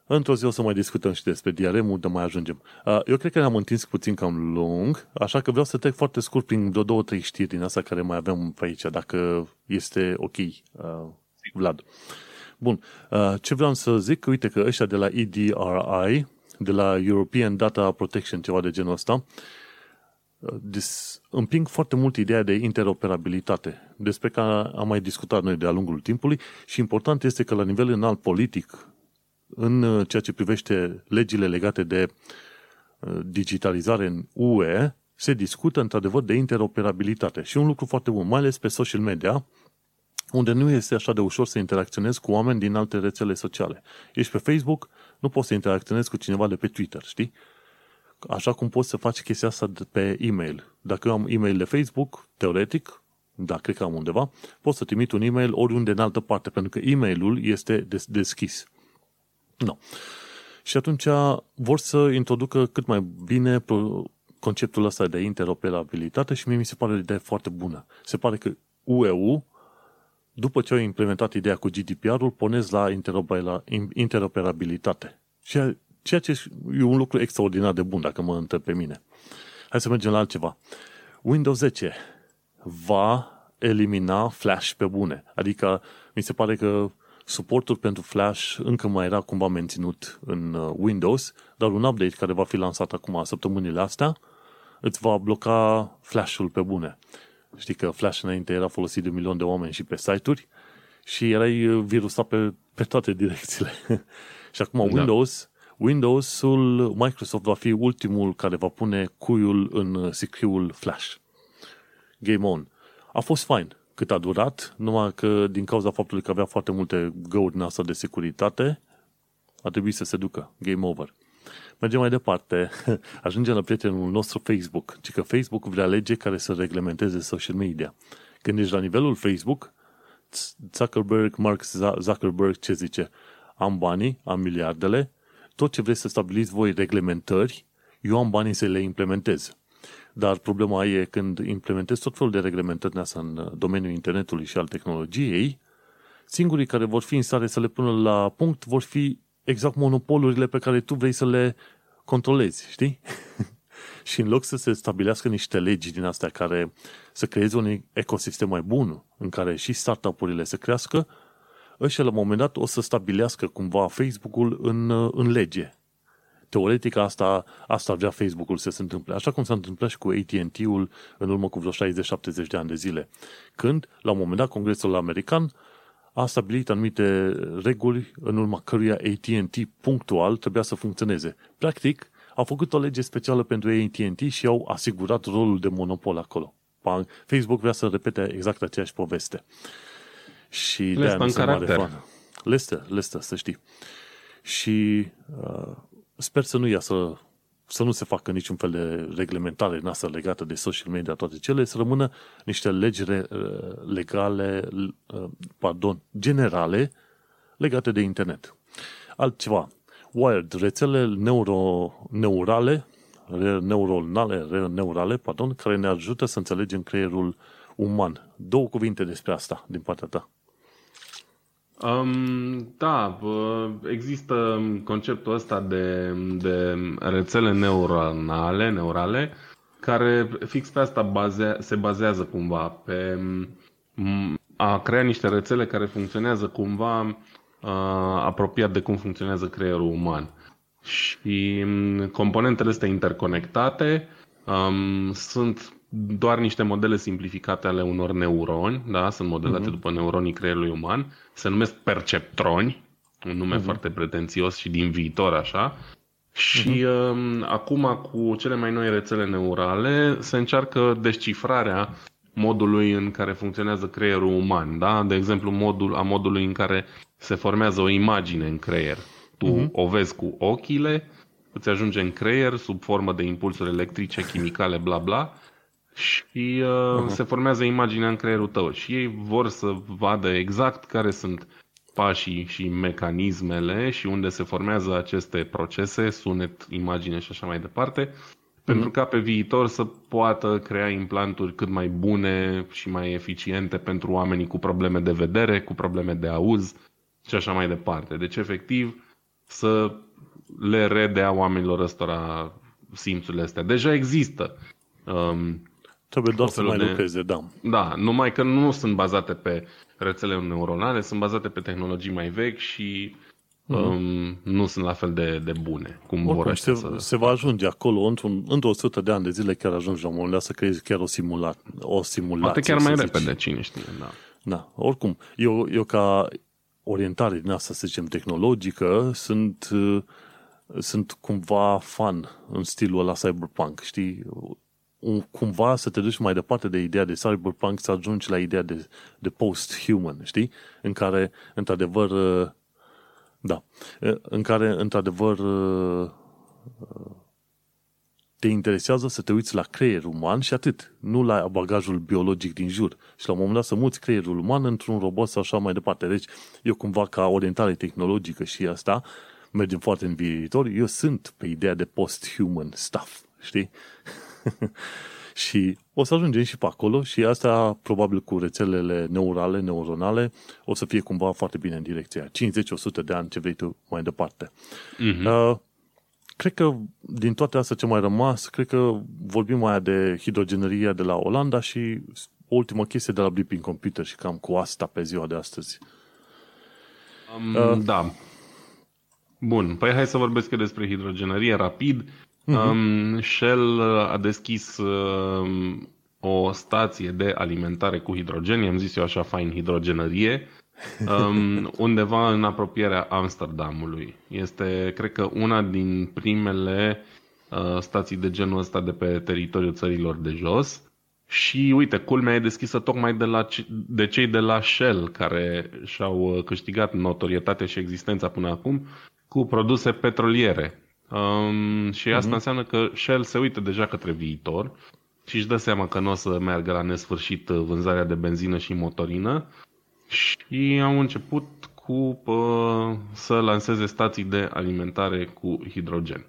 Într-o zi o să mai discutăm și despre diaremul, dar mai ajungem. Uh, eu cred că ne-am întins puțin cam lung, așa că vreau să trec foarte scurt prin vreo două, trei știri din asta care mai avem pe aici, dacă este ok, Vlad. Bun, ce vreau să zic, uite că ăștia de la EDRI, de la European Data Protection, ceva de genul ăsta, dis, împing foarte mult ideea de interoperabilitate, despre care am mai discutat noi de-a lungul timpului și important este că la nivel înalt politic, în ceea ce privește legile legate de uh, digitalizare în UE, se discută într-adevăr de interoperabilitate. Și un lucru foarte bun, mai ales pe social media, unde nu este așa de ușor să interacționezi cu oameni din alte rețele sociale. Ești pe Facebook, nu poți să interacționezi cu cineva de pe Twitter, știi? Așa cum poți să faci chestia asta pe e-mail. Dacă eu am e-mail de Facebook, teoretic, da, cred că am undeva, pot să trimit un e-mail oriunde în altă parte, pentru că e-mailul este des- deschis. Nu. No. Și atunci vor să introducă cât mai bine conceptul ăsta de interoperabilitate și mie mi se pare o idee foarte bună. Se pare că UEU după ce au implementat ideea cu GDPR-ul, ponezi la interoperabilitate. Ceea ce e un lucru extraordinar de bun, dacă mă întreb pe mine. Hai să mergem la altceva. Windows 10 va elimina Flash pe bune. Adică mi se pare că suportul pentru Flash încă mai era cumva menținut în uh, Windows, dar un update care va fi lansat acum săptămânile astea îți va bloca Flash-ul pe bune. Știi că Flash înainte era folosit de un milion de oameni și pe site-uri și erai uh, virusat pe, pe toate direcțiile. și acum da. Windows, Windows-ul, Microsoft va fi ultimul care va pune cuiul în uh, sicriul Flash. Game on. A fost fain cât a durat, numai că din cauza faptului că avea foarte multe găuri din asta de securitate, a trebuit să se ducă. Game over. Mergem mai departe. Ajungem la prietenul nostru Facebook. Ci că Facebook vrea lege care să reglementeze social media. Când ești la nivelul Facebook, Zuckerberg, Mark Zuckerberg, ce zice? Am banii, am miliardele, tot ce vreți să stabiliți voi reglementări, eu am banii să le implementez. Dar problema e când implementezi tot felul de reglementări în domeniul internetului și al tehnologiei, singurii care vor fi în stare să le pună la punct vor fi exact monopolurile pe care tu vrei să le controlezi, știi? și în loc să se stabilească niște legi din astea care să creeze un ecosistem mai bun, în care și startup-urile să crească, ăștia la un moment dat o să stabilească cumva Facebook-ul în, în lege. Teoretic asta, asta vrea Facebook-ul să se întâmple. Așa cum s-a întâmplat și cu AT&T-ul în urmă cu vreo 60-70 de ani de zile. Când, la un moment dat, Congresul American a stabilit anumite reguli în urma căruia AT&T punctual trebuia să funcționeze. Practic, au făcut o lege specială pentru AT&T și au asigurat rolul de monopol acolo. Facebook vrea să repete exact aceeași poveste. Și de aia nu mare fan. Lester, Lester, să știi. Și uh, sper să nu iasă să nu se facă niciun fel de reglementare în asta legată de social media, toate cele, să rămână niște legi legale, pardon, generale legate de internet. Altceva, Wired, rețele neuro, neurale, neuronale, neurale, pardon, care ne ajută să înțelegem creierul uman. Două cuvinte despre asta din partea ta. Um, da, există conceptul ăsta de, de rețele neuronale, neurale, care fix pe asta baze, se bazează cumva, pe a crea niște rețele care funcționează cumva uh, apropiat de cum funcționează creierul uman. Și componentele astea interconectate um, sunt doar niște modele simplificate ale unor neuroni, da? sunt modelate uh-huh. după neuronii creierului uman, se numesc perceptroni, un nume uh-huh. foarte pretențios și din viitor așa. Și uh-huh. uh, acum cu cele mai noi rețele neurale se încearcă descifrarea modului în care funcționează creierul uman, da? De exemplu, modul, a modului în care se formează o imagine în creier. Tu uh-huh. o vezi cu ochile, îți ajunge în creier sub formă de impulsuri electrice, chimicale, bla bla, și uh, uh-huh. se formează imaginea în creierul tău. Și ei vor să vadă exact care sunt pașii și mecanismele și unde se formează aceste procese, sunet, imagine și așa mai departe, pentru mhm. ca pe viitor să poată crea implanturi cât mai bune și mai eficiente pentru oamenii cu probleme de vedere, cu probleme de auz și așa mai departe. Deci, efectiv, să le redea oamenilor ăstora simțurile astea. Deja există. Um, Trebuie doar să mai de... lucreze, da. Da, numai că nu sunt bazate pe rețele neuronale, sunt bazate pe tehnologii mai vechi și mm. um, nu sunt la fel de, de bune cum Oricum, vor se, să... se va ajunge acolo într-un, într-o sută de ani de zile chiar ajungi la un moment dat să creezi chiar o, simula, o simulație. Poate chiar mai repede, cine știe, da. Da, oricum, eu, eu ca orientare din asta, să zicem, tehnologică, sunt, sunt cumva fan în stilul ăla cyberpunk, știi? Un, cumva să te duci mai departe de ideea de cyberpunk, să ajungi la ideea de, de post-human, știi? În care, într-adevăr, da, în care, într-adevăr, te interesează să te uiți la creierul uman și atât, nu la bagajul biologic din jur. Și la un moment dat să muți creierul uman într-un robot sau așa mai departe. Deci, eu cumva ca orientare tehnologică și asta, mergem foarte în viitor, eu sunt pe ideea de post-human stuff, știi? și o să ajungem și pe acolo și asta probabil cu rețelele neurale, neuronale, o să fie cumva foarte bine în direcția 50-100 de ani, ce vrei tu mai departe. Mm-hmm. Uh, cred că din toate astea ce mai rămas, cred că vorbim mai de hidrogeneria de la Olanda și ultima chestie de la Blipping Computer și cam cu asta pe ziua de astăzi. Um, uh, da. Bun, păi hai să vorbesc despre hidrogenerie rapid. Uh-huh. Um, Shell a deschis uh, o stație de alimentare cu hidrogen, i-am zis eu așa fain hidrogenărie, um, undeva în apropierea Amsterdamului. Este, cred că, una din primele uh, stații de genul ăsta de pe teritoriul țărilor de jos. Și uite, culmea e deschisă tocmai de, la, de cei de la Shell, care și-au uh, câștigat notorietatea și existența până acum cu produse petroliere. Um, și asta uh-huh. înseamnă că Shell se uită deja către viitor și își dă seama că nu o să meargă la nesfârșit uh, vânzarea de benzină și motorină și au început cu pă, să lanseze stații de alimentare cu hidrogen.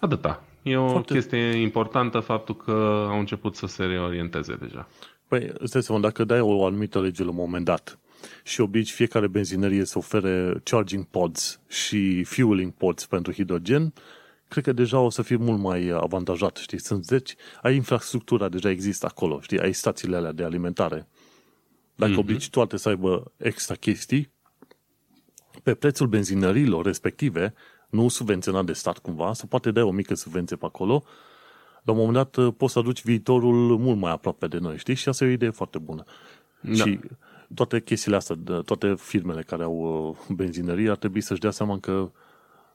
Atâta. E o Foarte... chestie importantă faptul că au început să se reorienteze deja. Păi, stai să dacă dai o anumită lege la un moment dat și obligi fiecare benzinărie să ofere charging pods și fueling pods pentru hidrogen, cred că deja o să fie mult mai avantajat, știi? Sunt zeci, ai infrastructura, deja există acolo, știi? Ai stațiile alea de alimentare. Dacă mm-hmm. obligi toate să aibă extra chestii, pe prețul benzinărilor respective, nu subvenționat de stat cumva, se poate da o mică subvenție pe acolo, la un moment dat uh, poți să aduci viitorul mult mai aproape de noi, știi? Și asta e o idee foarte bună. Da. Și toate chestiile astea, toate firmele care au uh, benzinării ar trebui să-și dea seama că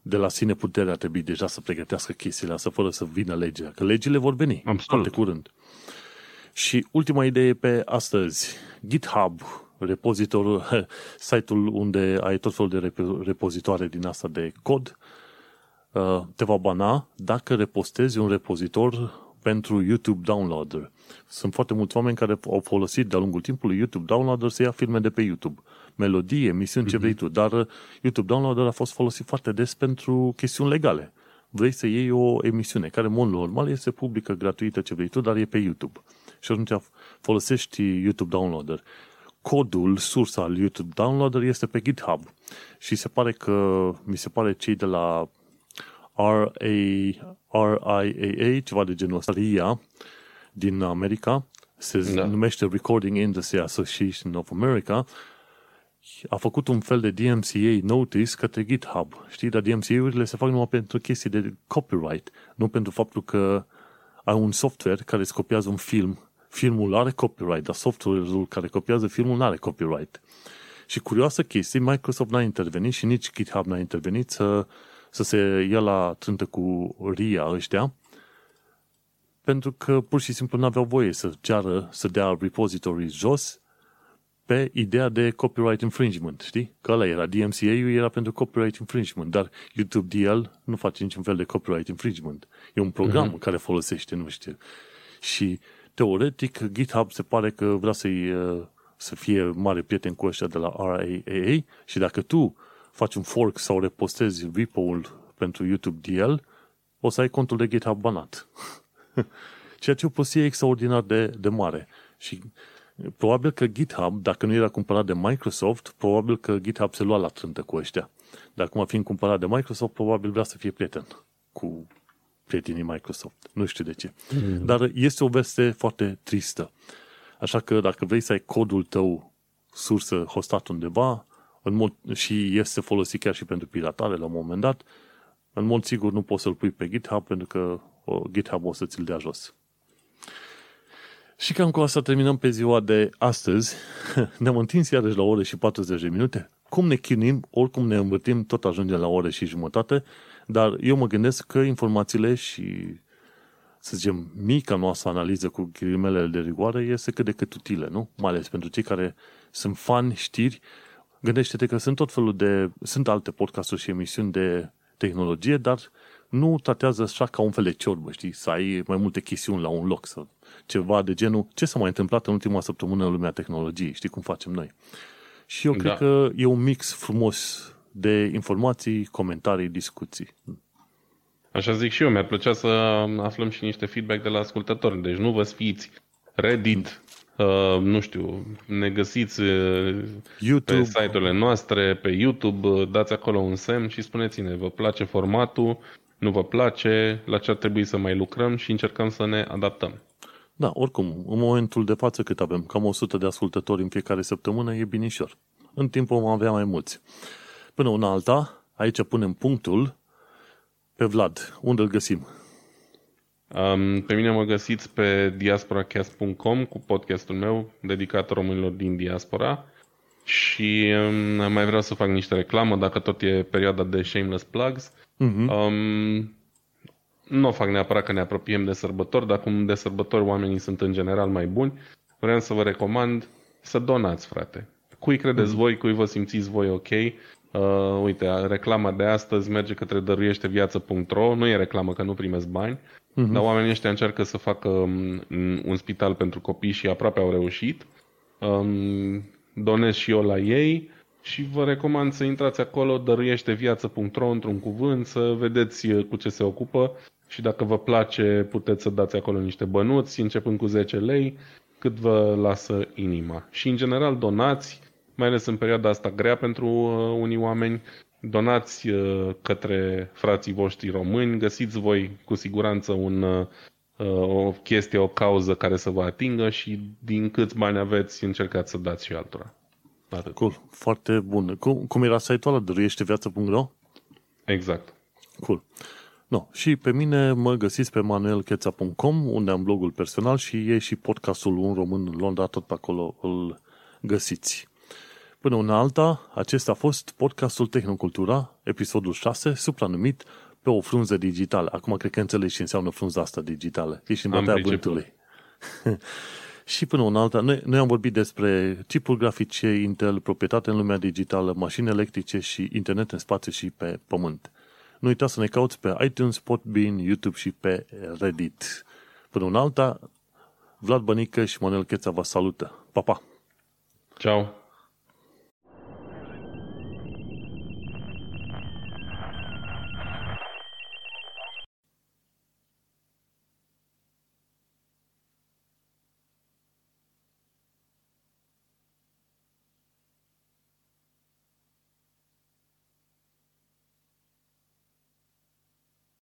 de la sine puterea ar trebui deja să pregătească chestiile astea fără să vină legea. Că legile vor veni Absolut. foarte curând. Și ultima idee pe astăzi, GitHub, repozitorul, site-ul unde ai tot felul de repozitoare din asta de cod, uh, te va bana dacă repostezi un repozitor pentru YouTube Downloader. Sunt foarte mulți oameni care au folosit de-a lungul timpului YouTube Downloader să ia filme de pe YouTube. Melodie, emisiuni, mm-hmm. ce vrei tu, dar uh, YouTube Downloader a fost folosit foarte des pentru chestiuni legale. Vrei să iei o emisiune care, în mod normal, este publică, gratuită, ce vrei tu, dar e pe YouTube și atunci folosești YouTube Downloader. codul, sursa al YouTube Downloader este pe GitHub. Și se pare că, mi se pare cei de la RA, RIAA, ceva de genul ăsta, RIA, din America, se da. numește Recording Industry Association of America, a făcut un fel de DMCA notice către GitHub. Știi, dar DMCA-urile se fac numai pentru chestii de copyright, nu pentru faptul că ai un software care îți copiază un film. Filmul are copyright, dar software-ul care copiază filmul nu are copyright. Și curioasă chestie, Microsoft n-a intervenit și nici GitHub n-a intervenit să, să se ia la trântă cu RIA ăștia, pentru că pur și simplu n-aveau voie să ceară, să dea repository jos pe ideea de copyright infringement, știi? Că ăla era, DMCA-ul era pentru copyright infringement, dar YouTube DL nu face niciun fel de copyright infringement. E un program uh-huh. care folosește, nu știu. Și teoretic GitHub se pare că vrea să-i, uh, să fie mare prieten cu ăștia de la RAAA și dacă tu faci un fork sau repostezi repo-ul pentru YouTube DL, o să ai contul de GitHub banat. Ceea ce o poziție extraordinar de, de mare. Și probabil că GitHub, dacă nu era cumpărat de Microsoft, probabil că GitHub se lua la trântă cu ăștia. Dar acum fiind cumpărat de Microsoft, probabil vrea să fie prieten cu prietenii Microsoft. Nu știu de ce. Mm. Dar este o veste foarte tristă. Așa că dacă vrei să ai codul tău sursă hostat undeva în mod, și este folosit chiar și pentru piratare la un moment dat, în mod sigur nu poți să-l pui pe GitHub pentru că GitHub o să ți-l dea jos. Și cam cu asta terminăm pe ziua de astăzi. Ne-am întins iarăși la ore și 40 de minute. Cum ne chinuim, oricum ne învârtim, tot ajungem la ore și jumătate, dar eu mă gândesc că informațiile și, să zicem, mica noastră analiză cu ghilimele de rigoare este cât de cât utile, nu? Mai ales pentru cei care sunt fani știri. Gândește-te că sunt tot felul de, sunt alte podcasturi și emisiuni de tehnologie, dar nu tratează așa ca un fel de ciorbă, știi? Să ai mai multe chestiuni la un loc, să, ceva de genul ce s-a mai întâmplat în ultima săptămână în lumea tehnologiei, știi cum facem noi. Și eu da. cred că e un mix frumos de informații, comentarii, discuții. Așa zic și eu, mi-ar plăcea să aflăm și niște feedback de la ascultători. Deci nu vă sfiți Reddit, uh, nu știu, ne găsiți uh, YouTube. pe site-urile noastre, pe YouTube, uh, dați acolo un semn și spuneți-ne, vă place formatul, nu vă place, la ce ar trebui să mai lucrăm și încercăm să ne adaptăm. Da, oricum, în momentul de față cât avem? Cam 100 de ascultători în fiecare săptămână e binișor. În timp vom avea mai mulți. Până una alta, aici punem punctul pe Vlad. Unde îl găsim? Um, pe mine mă găsiți pe diasporacast.com cu podcastul meu dedicat românilor din diaspora și um, mai vreau să fac niște reclamă dacă tot e perioada de shameless plugs. Uh-huh. Um, nu o fac neapărat că ne apropiem de sărbători, dar cum de sărbători oamenii sunt în general mai buni, vreau să vă recomand să donați, frate. Cui credeți uh-huh. voi, cui vă simțiți voi ok, Uh, uite, reclama de astăzi merge către dăruieșteviață.ro, nu e reclamă că nu primesc bani, uh-huh. dar oamenii ăștia încearcă să facă um, un spital pentru copii și aproape au reușit. Um, donez și eu la ei și vă recomand să intrați acolo, dăruieșteviață.ro într-un cuvânt, să vedeți uh, cu ce se ocupă și dacă vă place puteți să dați acolo niște bănuți, începând cu 10 lei, cât vă lasă inima. Și în general donați, mai ales în perioada asta grea pentru uh, unii oameni, donați uh, către frații voștri români, găsiți voi cu siguranță un, uh, o chestie, o cauză care să vă atingă și din câți bani aveți, încercați să dați și altora. Atât. Cool, foarte bun. Cum, cum era site-ul ăla, dăruieșteviață.ro? Exact. Cool. No, și pe mine mă găsiți pe manuelcheța.com, unde am blogul personal și e și podcastul Un Român în Londra, tot pe acolo îl găsiți. Până una alta, acesta a fost podcastul Tehnocultura, episodul 6, supranumit pe o frunză digitală. Acum cred că înțelegi ce înseamnă frunza asta digitală. Ești în batea vântului. și până una alta, noi, noi am vorbit despre chipuri grafice, Intel, proprietate în lumea digitală, mașini electrice și internet în spațiu și pe pământ. Nu uita să ne cauți pe iTunes, Podbean, YouTube și pe Reddit. Până una alta, Vlad Bănică și Manuel Cheța vă salută. Pa, pa! Ciao!